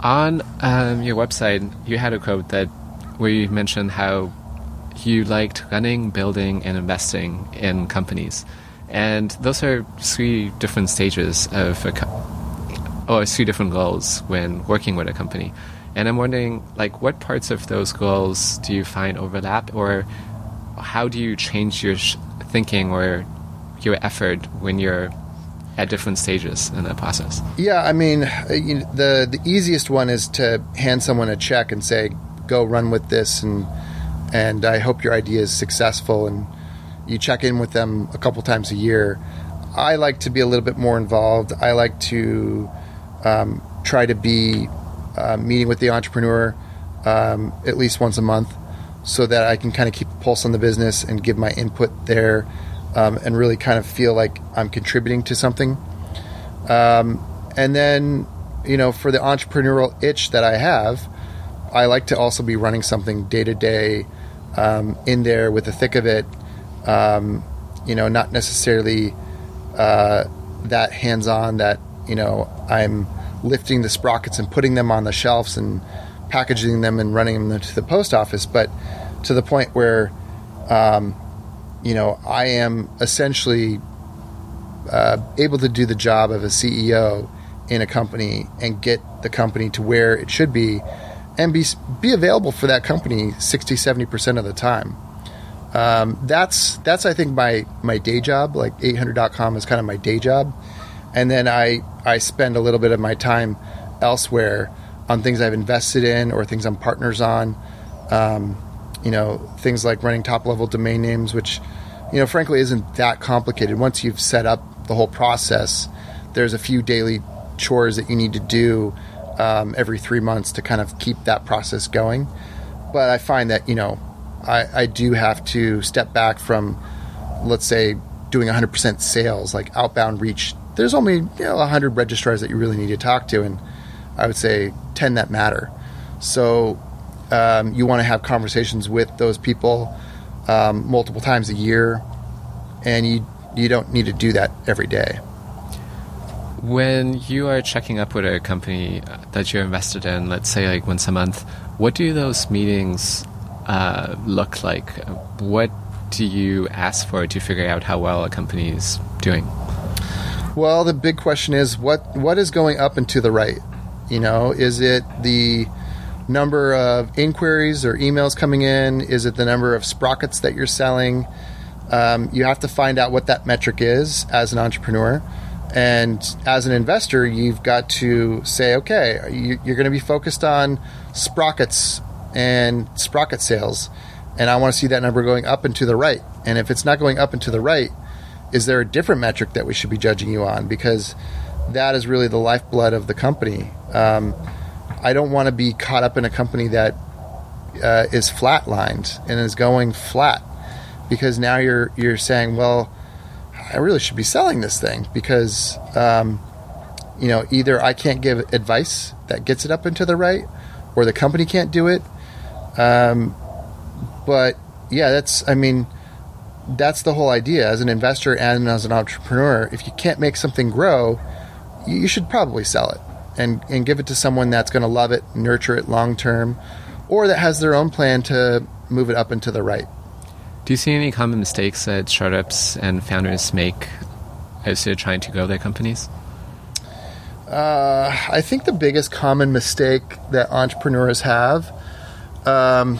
On um, your website, you had a quote that where you mentioned how you liked running, building, and investing in companies. And those are three different stages of a co- or three different goals when working with a company. And I'm wondering, like, what parts of those goals do you find overlap, or how do you change your thinking or your effort when you're at different stages in the process? Yeah, I mean, you know, the the easiest one is to hand someone a check and say, "Go run with this," and and I hope your idea is successful and you check in with them a couple times a year. I like to be a little bit more involved. I like to um, try to be uh, meeting with the entrepreneur um, at least once a month so that I can kind of keep a pulse on the business and give my input there um, and really kind of feel like I'm contributing to something. Um, and then, you know, for the entrepreneurial itch that I have, I like to also be running something day to day um, in there with the thick of it. Um, you know, not necessarily uh, that hands on that, you know, I'm lifting the sprockets and putting them on the shelves and packaging them and running them to the post office, but to the point where, um, you know, I am essentially uh, able to do the job of a CEO in a company and get the company to where it should be and be be available for that company 60 70% of the time. Um, that's that's I think my my day job. Like 800.com is kind of my day job and then I I spend a little bit of my time elsewhere on things I've invested in or things I'm partners on um, you know things like running top level domain names which you know frankly isn't that complicated once you've set up the whole process there's a few daily chores that you need to do um, every three months to kind of keep that process going. But I find that, you know, I, I do have to step back from, let's say, doing 100% sales, like outbound reach. There's only, you know, 100 registrars that you really need to talk to, and I would say 10 that matter. So um, you want to have conversations with those people um, multiple times a year, and you you don't need to do that every day. When you are checking up with a company that you're invested in, let's say like once a month, what do those meetings uh, look like? What do you ask for to figure out how well a company is doing? Well, the big question is what what is going up and to the right? You know, is it the number of inquiries or emails coming in? Is it the number of sprockets that you're selling? Um, you have to find out what that metric is as an entrepreneur. And as an investor, you've got to say, okay, you're going to be focused on sprockets and sprocket sales. And I want to see that number going up and to the right. And if it's not going up and to the right, is there a different metric that we should be judging you on? Because that is really the lifeblood of the company. Um, I don't want to be caught up in a company that uh, is flatlined and is going flat because now you're you're saying, well, I really should be selling this thing because, um, you know, either I can't give advice that gets it up into the right, or the company can't do it. Um, but yeah, that's I mean, that's the whole idea. As an investor and as an entrepreneur, if you can't make something grow, you should probably sell it and and give it to someone that's going to love it, nurture it long term, or that has their own plan to move it up and to the right. Do you see any common mistakes that startups and founders make as they're trying to grow their companies? Uh, I think the biggest common mistake that entrepreneurs have um,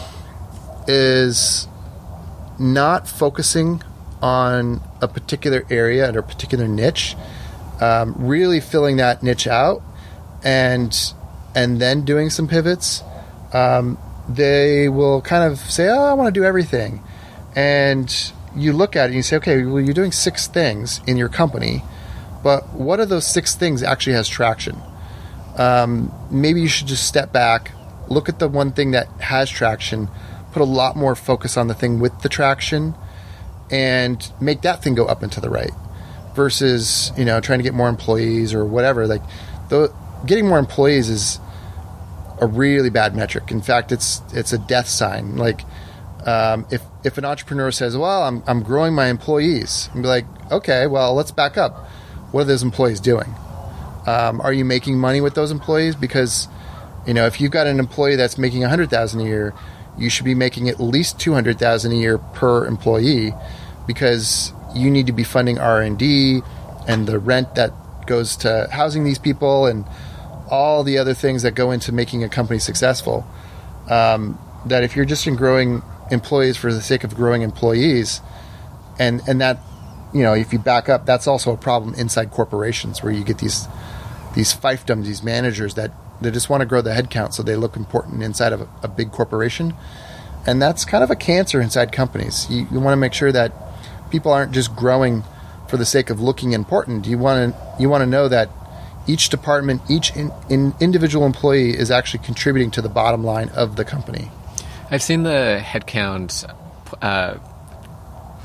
is not focusing on a particular area or a particular niche, um, really filling that niche out, and and then doing some pivots. Um, they will kind of say, "Oh, I want to do everything," and you look at it and you say, okay, well, you're doing six things in your company, but what of those six things actually has traction? Um, maybe you should just step back, look at the one thing that has traction, put a lot more focus on the thing with the traction, and make that thing go up and to the right, versus you know trying to get more employees or whatever. Like, the, getting more employees is a really bad metric. In fact, it's it's a death sign. Like um, if if an entrepreneur says, "Well, I'm I'm growing my employees," and be like, "Okay, well, let's back up. What are those employees doing? Um, are you making money with those employees? Because you know, if you've got an employee that's making a hundred thousand a year, you should be making at least two hundred thousand a year per employee, because you need to be funding R and D and the rent that goes to housing these people and all the other things that go into making a company successful. Um, that if you're just in growing employees for the sake of growing employees, and and that you know if you back up, that's also a problem inside corporations where you get these these fiefdoms, these managers that they just want to grow the headcount so they look important inside of a, a big corporation, and that's kind of a cancer inside companies. You, you want to make sure that people aren't just growing for the sake of looking important. You want to you want to know that each department, each in, in individual employee is actually contributing to the bottom line of the company. I've seen the headcount uh,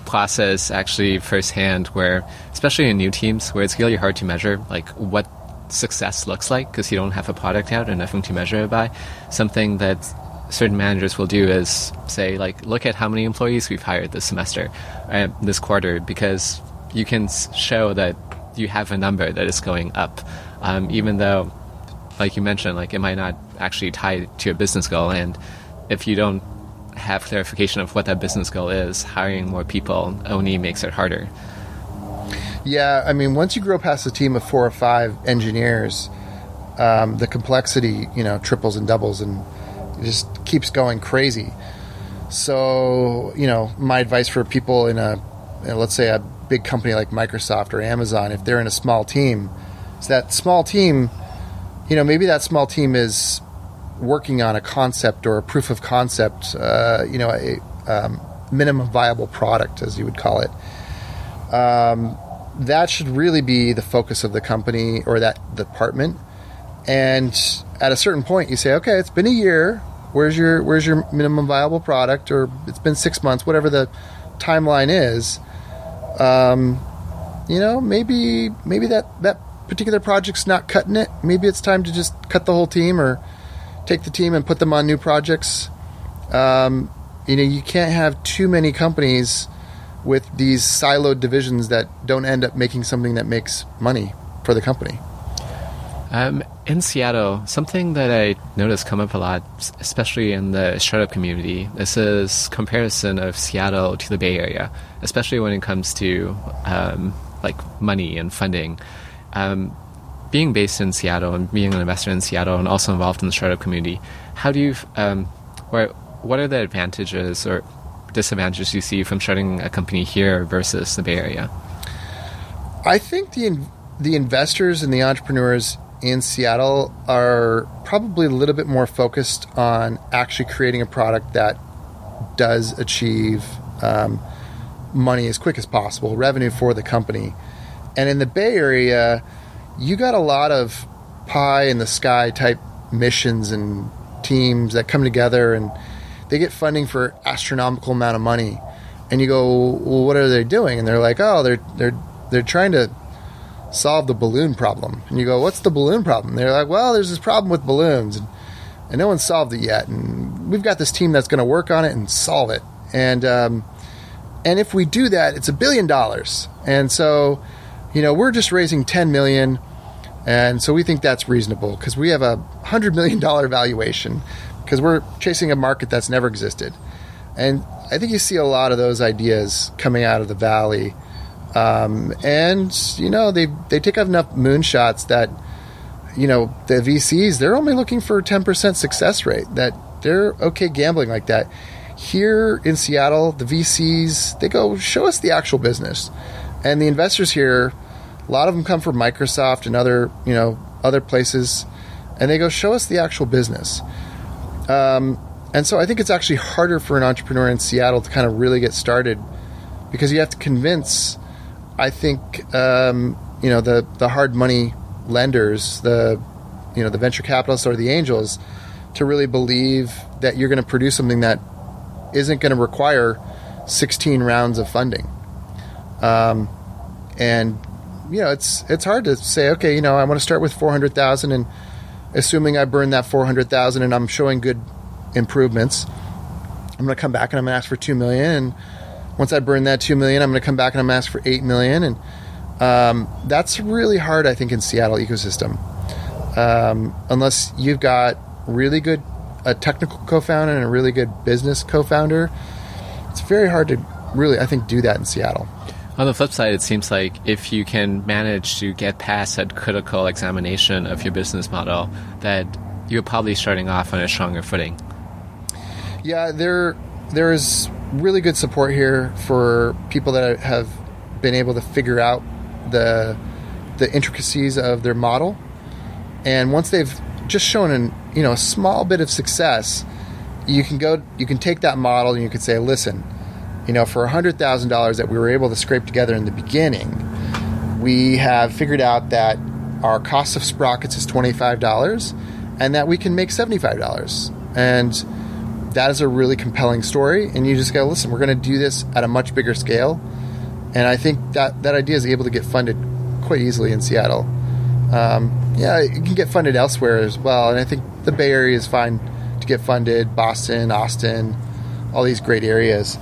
process actually firsthand, where especially in new teams, where it's really hard to measure like what success looks like because you don't have a product out and nothing to measure it by. Something that certain managers will do is say, like, look at how many employees we've hired this semester, uh, this quarter, because you can show that you have a number that is going up, um, even though, like you mentioned, like it might not actually tie to a business goal, and if you don't have clarification of what that business goal is, hiring more people only makes it harder. Yeah, I mean, once you grow past a team of four or five engineers, um, the complexity, you know, triples and doubles, and just keeps going crazy. So, you know, my advice for people in a, know, let's say, a big company like Microsoft or Amazon, if they're in a small team, is that small team, you know, maybe that small team is working on a concept or a proof of concept, uh, you know, a um, minimum viable product, as you would call it. Um, that should really be the focus of the company or that department. And at a certain point, you say, okay, it's been a year. Where's your where's your minimum viable product? Or it's been six months, whatever the timeline is. Um, you know, maybe maybe that that particular project's not cutting it. Maybe it's time to just cut the whole team or take the team and put them on new projects. Um, you know, you can't have too many companies with these siloed divisions that don't end up making something that makes money for the company. Um, in Seattle, something that I notice come up a lot, especially in the startup community, this is comparison of Seattle to the Bay Area, especially when it comes to um, like money and funding. Um, being based in Seattle and being an investor in Seattle and also involved in the startup community, how do you, um, what are the advantages or disadvantages you see from starting a company here versus the Bay Area? I think the the investors and the entrepreneurs in Seattle are probably a little bit more focused on actually creating a product that does achieve um, money as quick as possible, revenue for the company. And in the Bay Area, you got a lot of pie in the sky type missions and teams that come together and they get funding for astronomical amount of money, and you go, well, what are they doing? And they're like, oh, they're they're they're trying to solve the balloon problem. And you go, what's the balloon problem? And they're like, well, there's this problem with balloons, and, and no one's solved it yet, and we've got this team that's going to work on it and solve it. And um, and if we do that, it's a billion dollars. And so, you know, we're just raising ten million. And so we think that's reasonable because we have a hundred million dollar valuation because we're chasing a market that's never existed. And I think you see a lot of those ideas coming out of the valley. Um, and you know they they take up enough moonshots that you know the VCs they're only looking for a ten percent success rate that they're okay gambling like that. Here in Seattle, the VCs they go show us the actual business, and the investors here, a lot of them come from Microsoft and other you know other places, and they go show us the actual business. Um, and so I think it's actually harder for an entrepreneur in Seattle to kind of really get started because you have to convince, I think, um, you know, the, the hard money lenders, the, you know, the venture capitalists or the angels to really believe that you're going to produce something that isn't going to require 16 rounds of funding. Um, and, you know, it's, it's hard to say, okay, you know, I want to start with 400,000 and, assuming I burn that 400,000 and I'm showing good improvements, I'm going to come back and I'm going to ask for 2 million and once I burn that 2 million, I'm going to come back and I'm going to ask for 8 million and um, that's really hard I think in Seattle ecosystem. Um, unless you've got really good a technical co-founder and a really good business co-founder, it's very hard to really I think do that in Seattle. On the flip side, it seems like if you can manage to get past that critical examination of your business model, that you're probably starting off on a stronger footing. Yeah, there there is really good support here for people that have been able to figure out the the intricacies of their model, and once they've just shown an you know a small bit of success, you can go you can take that model and you can say, listen you know, for $100,000 that we were able to scrape together in the beginning, we have figured out that our cost of sprockets is $25 and that we can make $75. And that is a really compelling story. And you just go, listen, we're going to do this at a much bigger scale. And I think that that idea is able to get funded quite easily in Seattle. Um, yeah, it can get funded elsewhere as well. And I think the Bay Area is fine to get funded. Boston, Austin, all these great areas.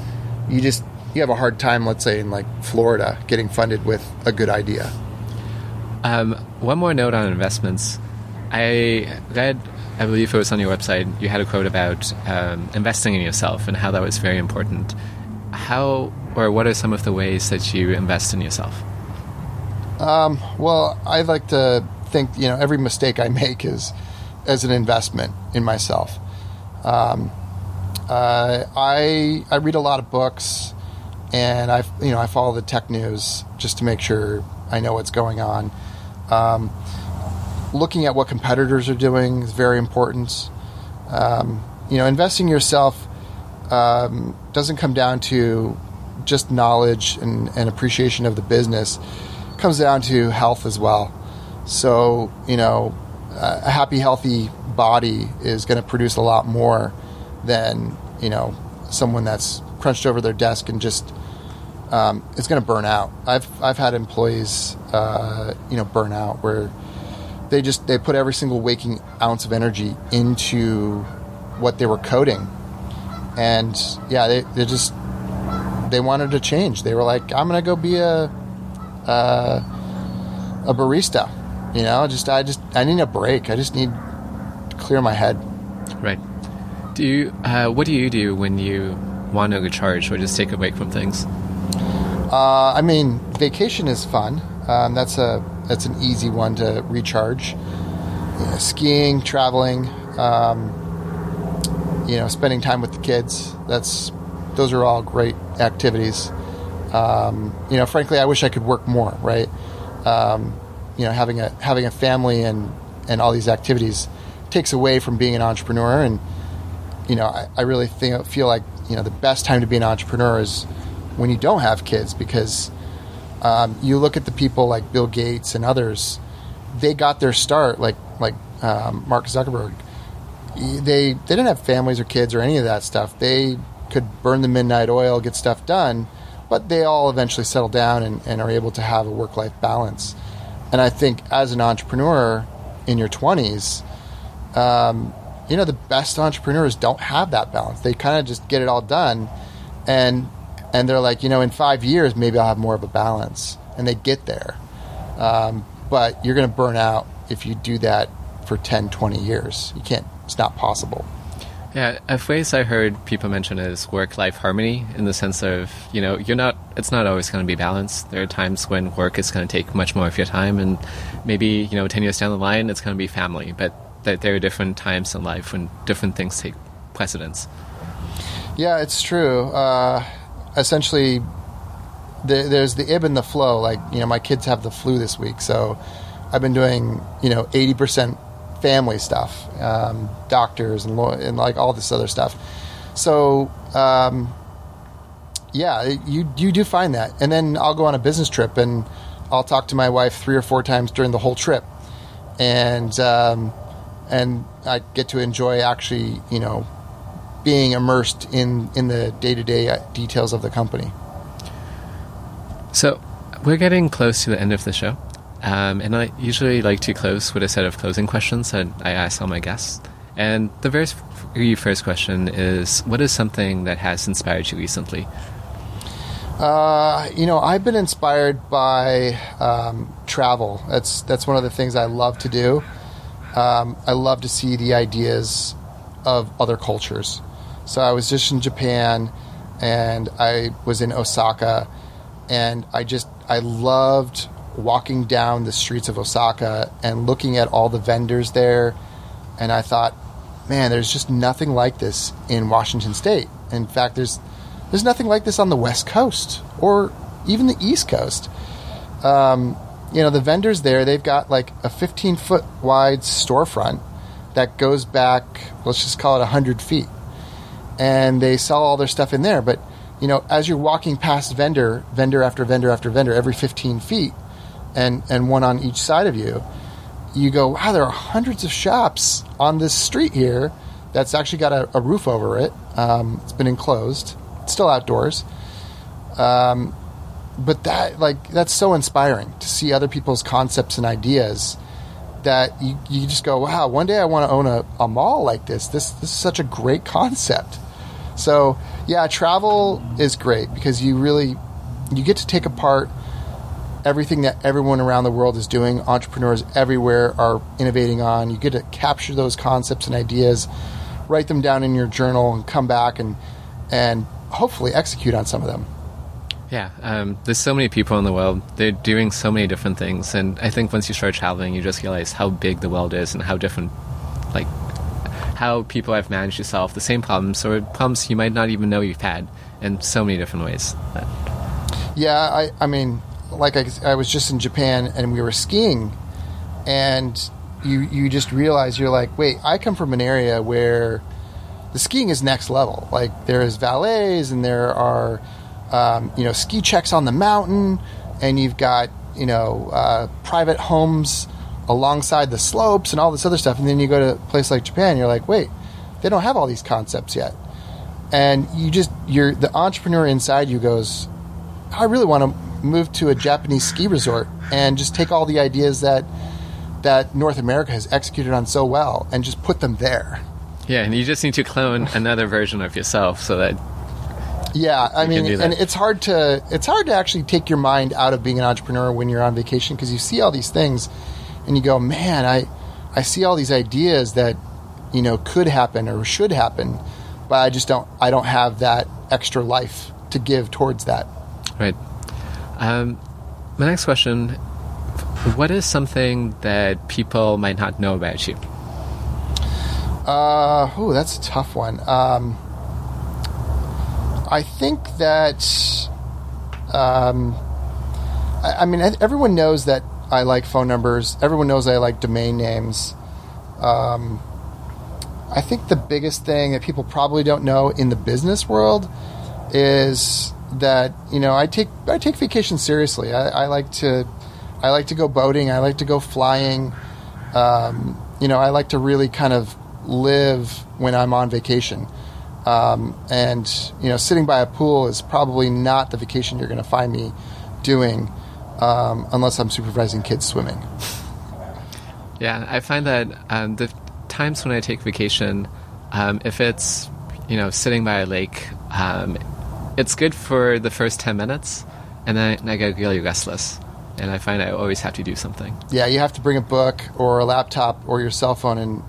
You just you have a hard time, let's say in like Florida, getting funded with a good idea. Um, one more note on investments. I read, I believe it was on your website, you had a quote about um, investing in yourself and how that was very important. How or what are some of the ways that you invest in yourself? Um, well, I like to think you know every mistake I make is as an investment in myself. Um, uh, I I read a lot of books, and I you know I follow the tech news just to make sure I know what's going on. Um, looking at what competitors are doing is very important. Um, you know, investing yourself um, doesn't come down to just knowledge and, and appreciation of the business. It comes down to health as well. So, you know, a happy, healthy body is going to produce a lot more than, you know, someone that's crunched over their desk and just um, is going to burn out. I've, I've had employees, uh, you know, burn out where they just they put every single waking ounce of energy into what they were coding. And yeah they, they just they wanted to change. They were like i'm gonna go be a uh, a barista you know? Just i just i need a break. I just need to clear my head. Right do you uh, what do you do when you want to recharge or just take a break from things uh, i mean vacation is fun um, that's a that's an easy one to recharge. You know, skiing, traveling, um, you know, spending time with the kids. That's those are all great activities. Um, you know, frankly, I wish I could work more. Right? Um, you know, having a having a family and and all these activities takes away from being an entrepreneur. And you know, I, I really think, feel like you know the best time to be an entrepreneur is when you don't have kids because um, you look at the people like Bill Gates and others; they got their start like like um, Mark Zuckerberg. They they didn't have families or kids or any of that stuff. They could burn the midnight oil, get stuff done, but they all eventually settle down and, and are able to have a work life balance. And I think as an entrepreneur in your twenties, um, you know the best entrepreneurs don't have that balance. They kind of just get it all done, and and they're like, you know, in five years, maybe I'll have more of a balance, and they get there. Um, but you're going to burn out if you do that for 10, 20 years. You can't, it's not possible. Yeah, a phrase I heard people mention is work life harmony in the sense of, you know, you're not, it's not always going to be balanced. There are times when work is going to take much more of your time, and maybe, you know, 10 years down the line, it's going to be family. But there are different times in life when different things take precedence. Yeah, it's true. Uh, essentially the, there's the ebb and the flow. Like you know, my kids have the flu this week, so I've been doing you know eighty percent family stuff, um, doctors and law- and like all this other stuff. So um, yeah, you you do find that, and then I'll go on a business trip and I'll talk to my wife three or four times during the whole trip, and um, and I get to enjoy actually you know being immersed in in the day to day details of the company. So we're getting close to the end of the show, um, and I usually like to close with a set of closing questions that I ask all my guests. And the very first question is, what is something that has inspired you recently? Uh, you know, I've been inspired by um, travel. That's that's one of the things I love to do. Um, I love to see the ideas of other cultures. So I was just in Japan and I was in Osaka and I just I loved walking down the streets of Osaka and looking at all the vendors there and I thought man there's just nothing like this in Washington state. In fact there's there's nothing like this on the west coast or even the east coast. Um, you know the vendors there they've got like a 15 foot wide storefront that goes back let's just call it 100 feet and they sell all their stuff in there. But you know, as you're walking past vendor, vendor after vendor after vendor, every 15 feet, and and one on each side of you, you go, wow, there are hundreds of shops on this street here that's actually got a, a roof over it. Um, it's been enclosed, it's still outdoors. Um, but that like that's so inspiring to see other people's concepts and ideas that you, you just go, wow, one day I want to own a, a mall like this. This this is such a great concept. So yeah, travel is great because you really you get to take apart everything that everyone around the world is doing. Entrepreneurs everywhere are innovating on. You get to capture those concepts and ideas, write them down in your journal, and come back and and hopefully execute on some of them. Yeah, um, there's so many people in the world. They're doing so many different things, and I think once you start traveling, you just realize how big the world is and how different, like, how people have managed to solve the same problems or problems you might not even know you've had in so many different ways. Yeah, I, I mean, like I, I was just in Japan and we were skiing, and you you just realize you're like, wait, I come from an area where the skiing is next level. Like there is valets and there are um, you know ski checks on the mountain, and you've got you know uh, private homes alongside the slopes and all this other stuff. And then you go to a place like Japan, you're like, wait, they don't have all these concepts yet. And you just you're the entrepreneur inside you goes, I really want to move to a Japanese ski resort and just take all the ideas that that North America has executed on so well and just put them there. Yeah, and you just need to clone another version of yourself so that yeah, I mean, and it's hard to it's hard to actually take your mind out of being an entrepreneur when you're on vacation because you see all these things, and you go, man, I I see all these ideas that you know could happen or should happen, but I just don't I don't have that extra life to give towards that. Right. Um, my next question: What is something that people might not know about you? Uh, oh, that's a tough one. Um, I think that, um, I, I, mean, everyone knows that I like phone numbers. Everyone knows I like domain names. Um, I think the biggest thing that people probably don't know in the business world is that you know I take I take vacation seriously. I, I like to I like to go boating. I like to go flying. Um, you know, I like to really kind of live when I'm on vacation. Um, and you know, sitting by a pool is probably not the vacation you're going to find me doing, um, unless I'm supervising kids swimming. Yeah, I find that um, the times when I take vacation, um, if it's you know sitting by a lake, um, it's good for the first ten minutes, and then I get really restless and I find I always have to do something. Yeah, you have to bring a book or a laptop or your cell phone, and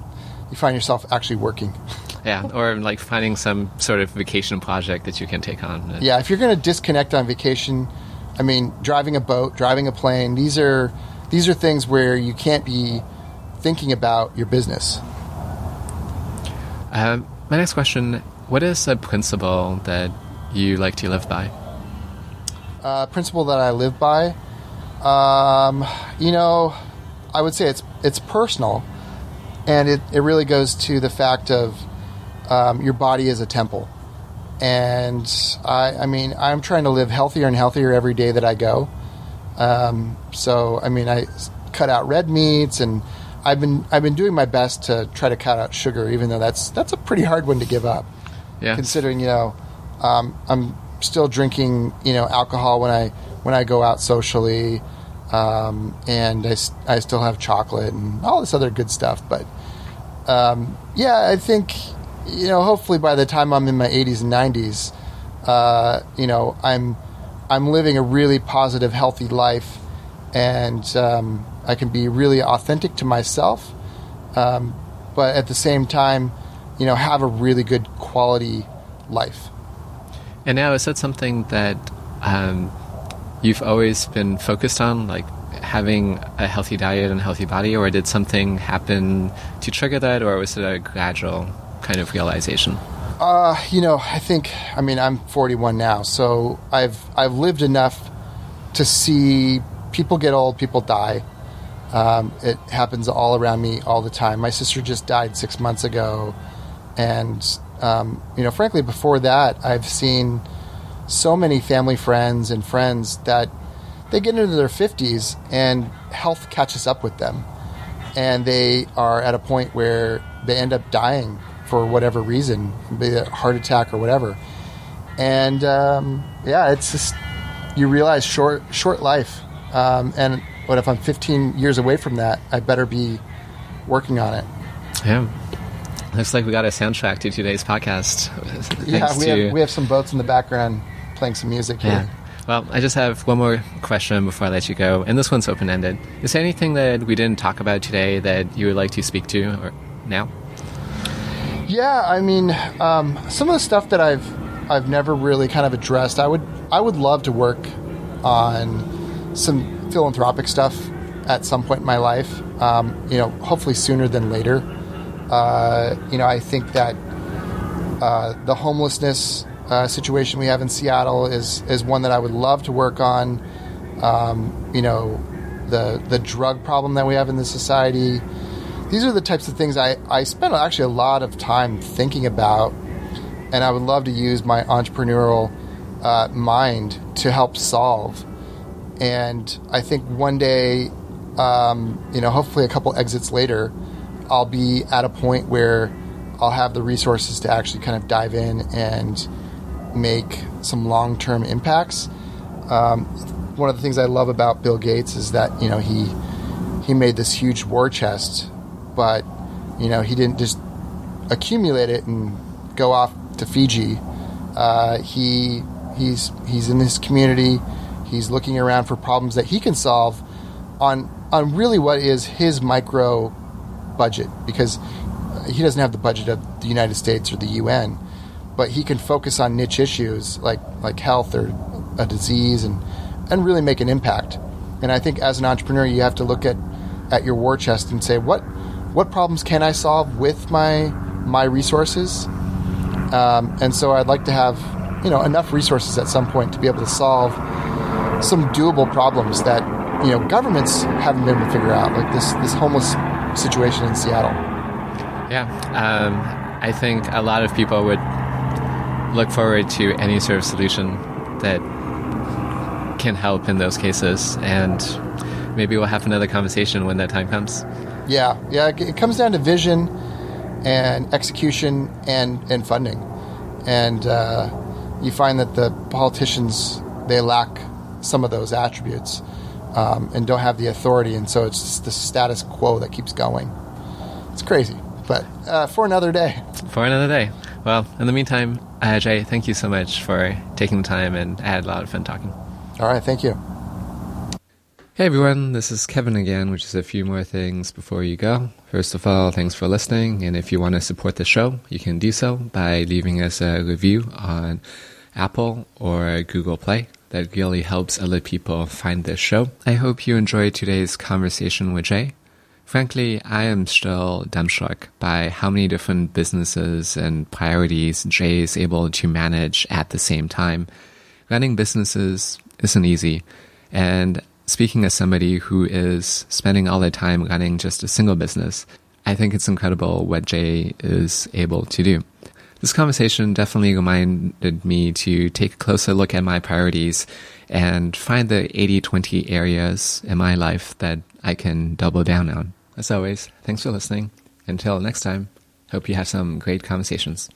you find yourself actually working. yeah, or like finding some sort of vacation project that you can take on. Yeah, if you're going to disconnect on vacation, I mean, driving a boat, driving a plane, these are these are things where you can't be thinking about your business. Um, my next question: What is a principle that you like to live by? A uh, principle that I live by, um, you know, I would say it's it's personal, and it, it really goes to the fact of um, your body is a temple. And I, I mean, I'm trying to live healthier and healthier every day that I go. Um, so, I mean, I cut out red meats, and I've been I've been doing my best to try to cut out sugar, even though that's that's a pretty hard one to give up. Yeah. Considering you know, um, I'm still drinking you know alcohol when I when I go out socially, um, and I, I still have chocolate and all this other good stuff. But um, yeah, I think you know, hopefully by the time I'm in my 80s and 90s, uh, you know, I'm I'm living a really positive, healthy life, and um, I can be really authentic to myself, um, but at the same time, you know, have a really good quality life. And now, is that something that um, you've always been focused on, like having a healthy diet and healthy body, or did something happen to trigger that, or was it a gradual kind of realization? Uh, you know, I think I mean I'm 41 now, so I've I've lived enough to see people get old, people die. Um, it happens all around me all the time. My sister just died six months ago, and um, you know, frankly, before that, I've seen so many family friends and friends that they get into their 50s and health catches up with them, and they are at a point where they end up dying for whatever reason, be it a heart attack or whatever. And um, yeah, it's just you realize short short life, um, and But if I'm 15 years away from that, I better be working on it. Yeah. Looks like we got a soundtrack to today's podcast. yeah, we to, have, we have some boats in the background playing some music here. Yeah. Well, I just have one more question before I let you go, and this one's open ended. Is there anything that we didn't talk about today that you would like to speak to or now? Yeah, I mean, um, some of the stuff that I've I've never really kind of addressed. I would I would love to work on some philanthropic stuff at some point in my life. Um, you know, hopefully sooner than later. Uh, you know, I think that uh, the homelessness uh, situation we have in Seattle is is one that I would love to work on. Um, you know, the the drug problem that we have in the society. These are the types of things I, I spend actually a lot of time thinking about, and I would love to use my entrepreneurial uh, mind to help solve. And I think one day, um, you know, hopefully a couple exits later, I'll be at a point where I'll have the resources to actually kind of dive in and make some long term impacts. Um, one of the things I love about Bill Gates is that you know he he made this huge war chest, but you know he didn't just accumulate it and go off to Fiji. Uh, he he's he's in his community. He's looking around for problems that he can solve on on really what is his micro budget because he doesn't have the budget of the United States or the UN but he can focus on niche issues like like health or a disease and and really make an impact. And I think as an entrepreneur, you have to look at at your war chest and say what what problems can I solve with my my resources. Um, and so I'd like to have you know enough resources at some point to be able to solve some doable problems that you know governments haven't been able to figure out, like this this homeless situation in Seattle. Yeah, um, I think a lot of people would look forward to any sort of solution that can help in those cases. And maybe we'll have another conversation when that time comes. Yeah, yeah. It comes down to vision and execution and, and funding. And uh, you find that the politicians, they lack some of those attributes um, and don't have the authority. And so it's just the status quo that keeps going. It's crazy. But uh, for another day. For another day. Well, in the meantime, uh, Jay, thank you so much for taking the time and I had a lot of fun talking. All right, thank you. Hey everyone, this is Kevin again, which is a few more things before you go. First of all, thanks for listening, and if you want to support the show, you can do so by leaving us a review on Apple or Google Play. That really helps other people find this show. I hope you enjoyed today's conversation with Jay. Frankly, I am still dumbstruck by how many different businesses and priorities Jay is able to manage at the same time. Running businesses isn't easy. And speaking as somebody who is spending all their time running just a single business, I think it's incredible what Jay is able to do. This conversation definitely reminded me to take a closer look at my priorities and find the 80 20 areas in my life that I can double down on. As always, thanks for listening. Until next time, hope you have some great conversations.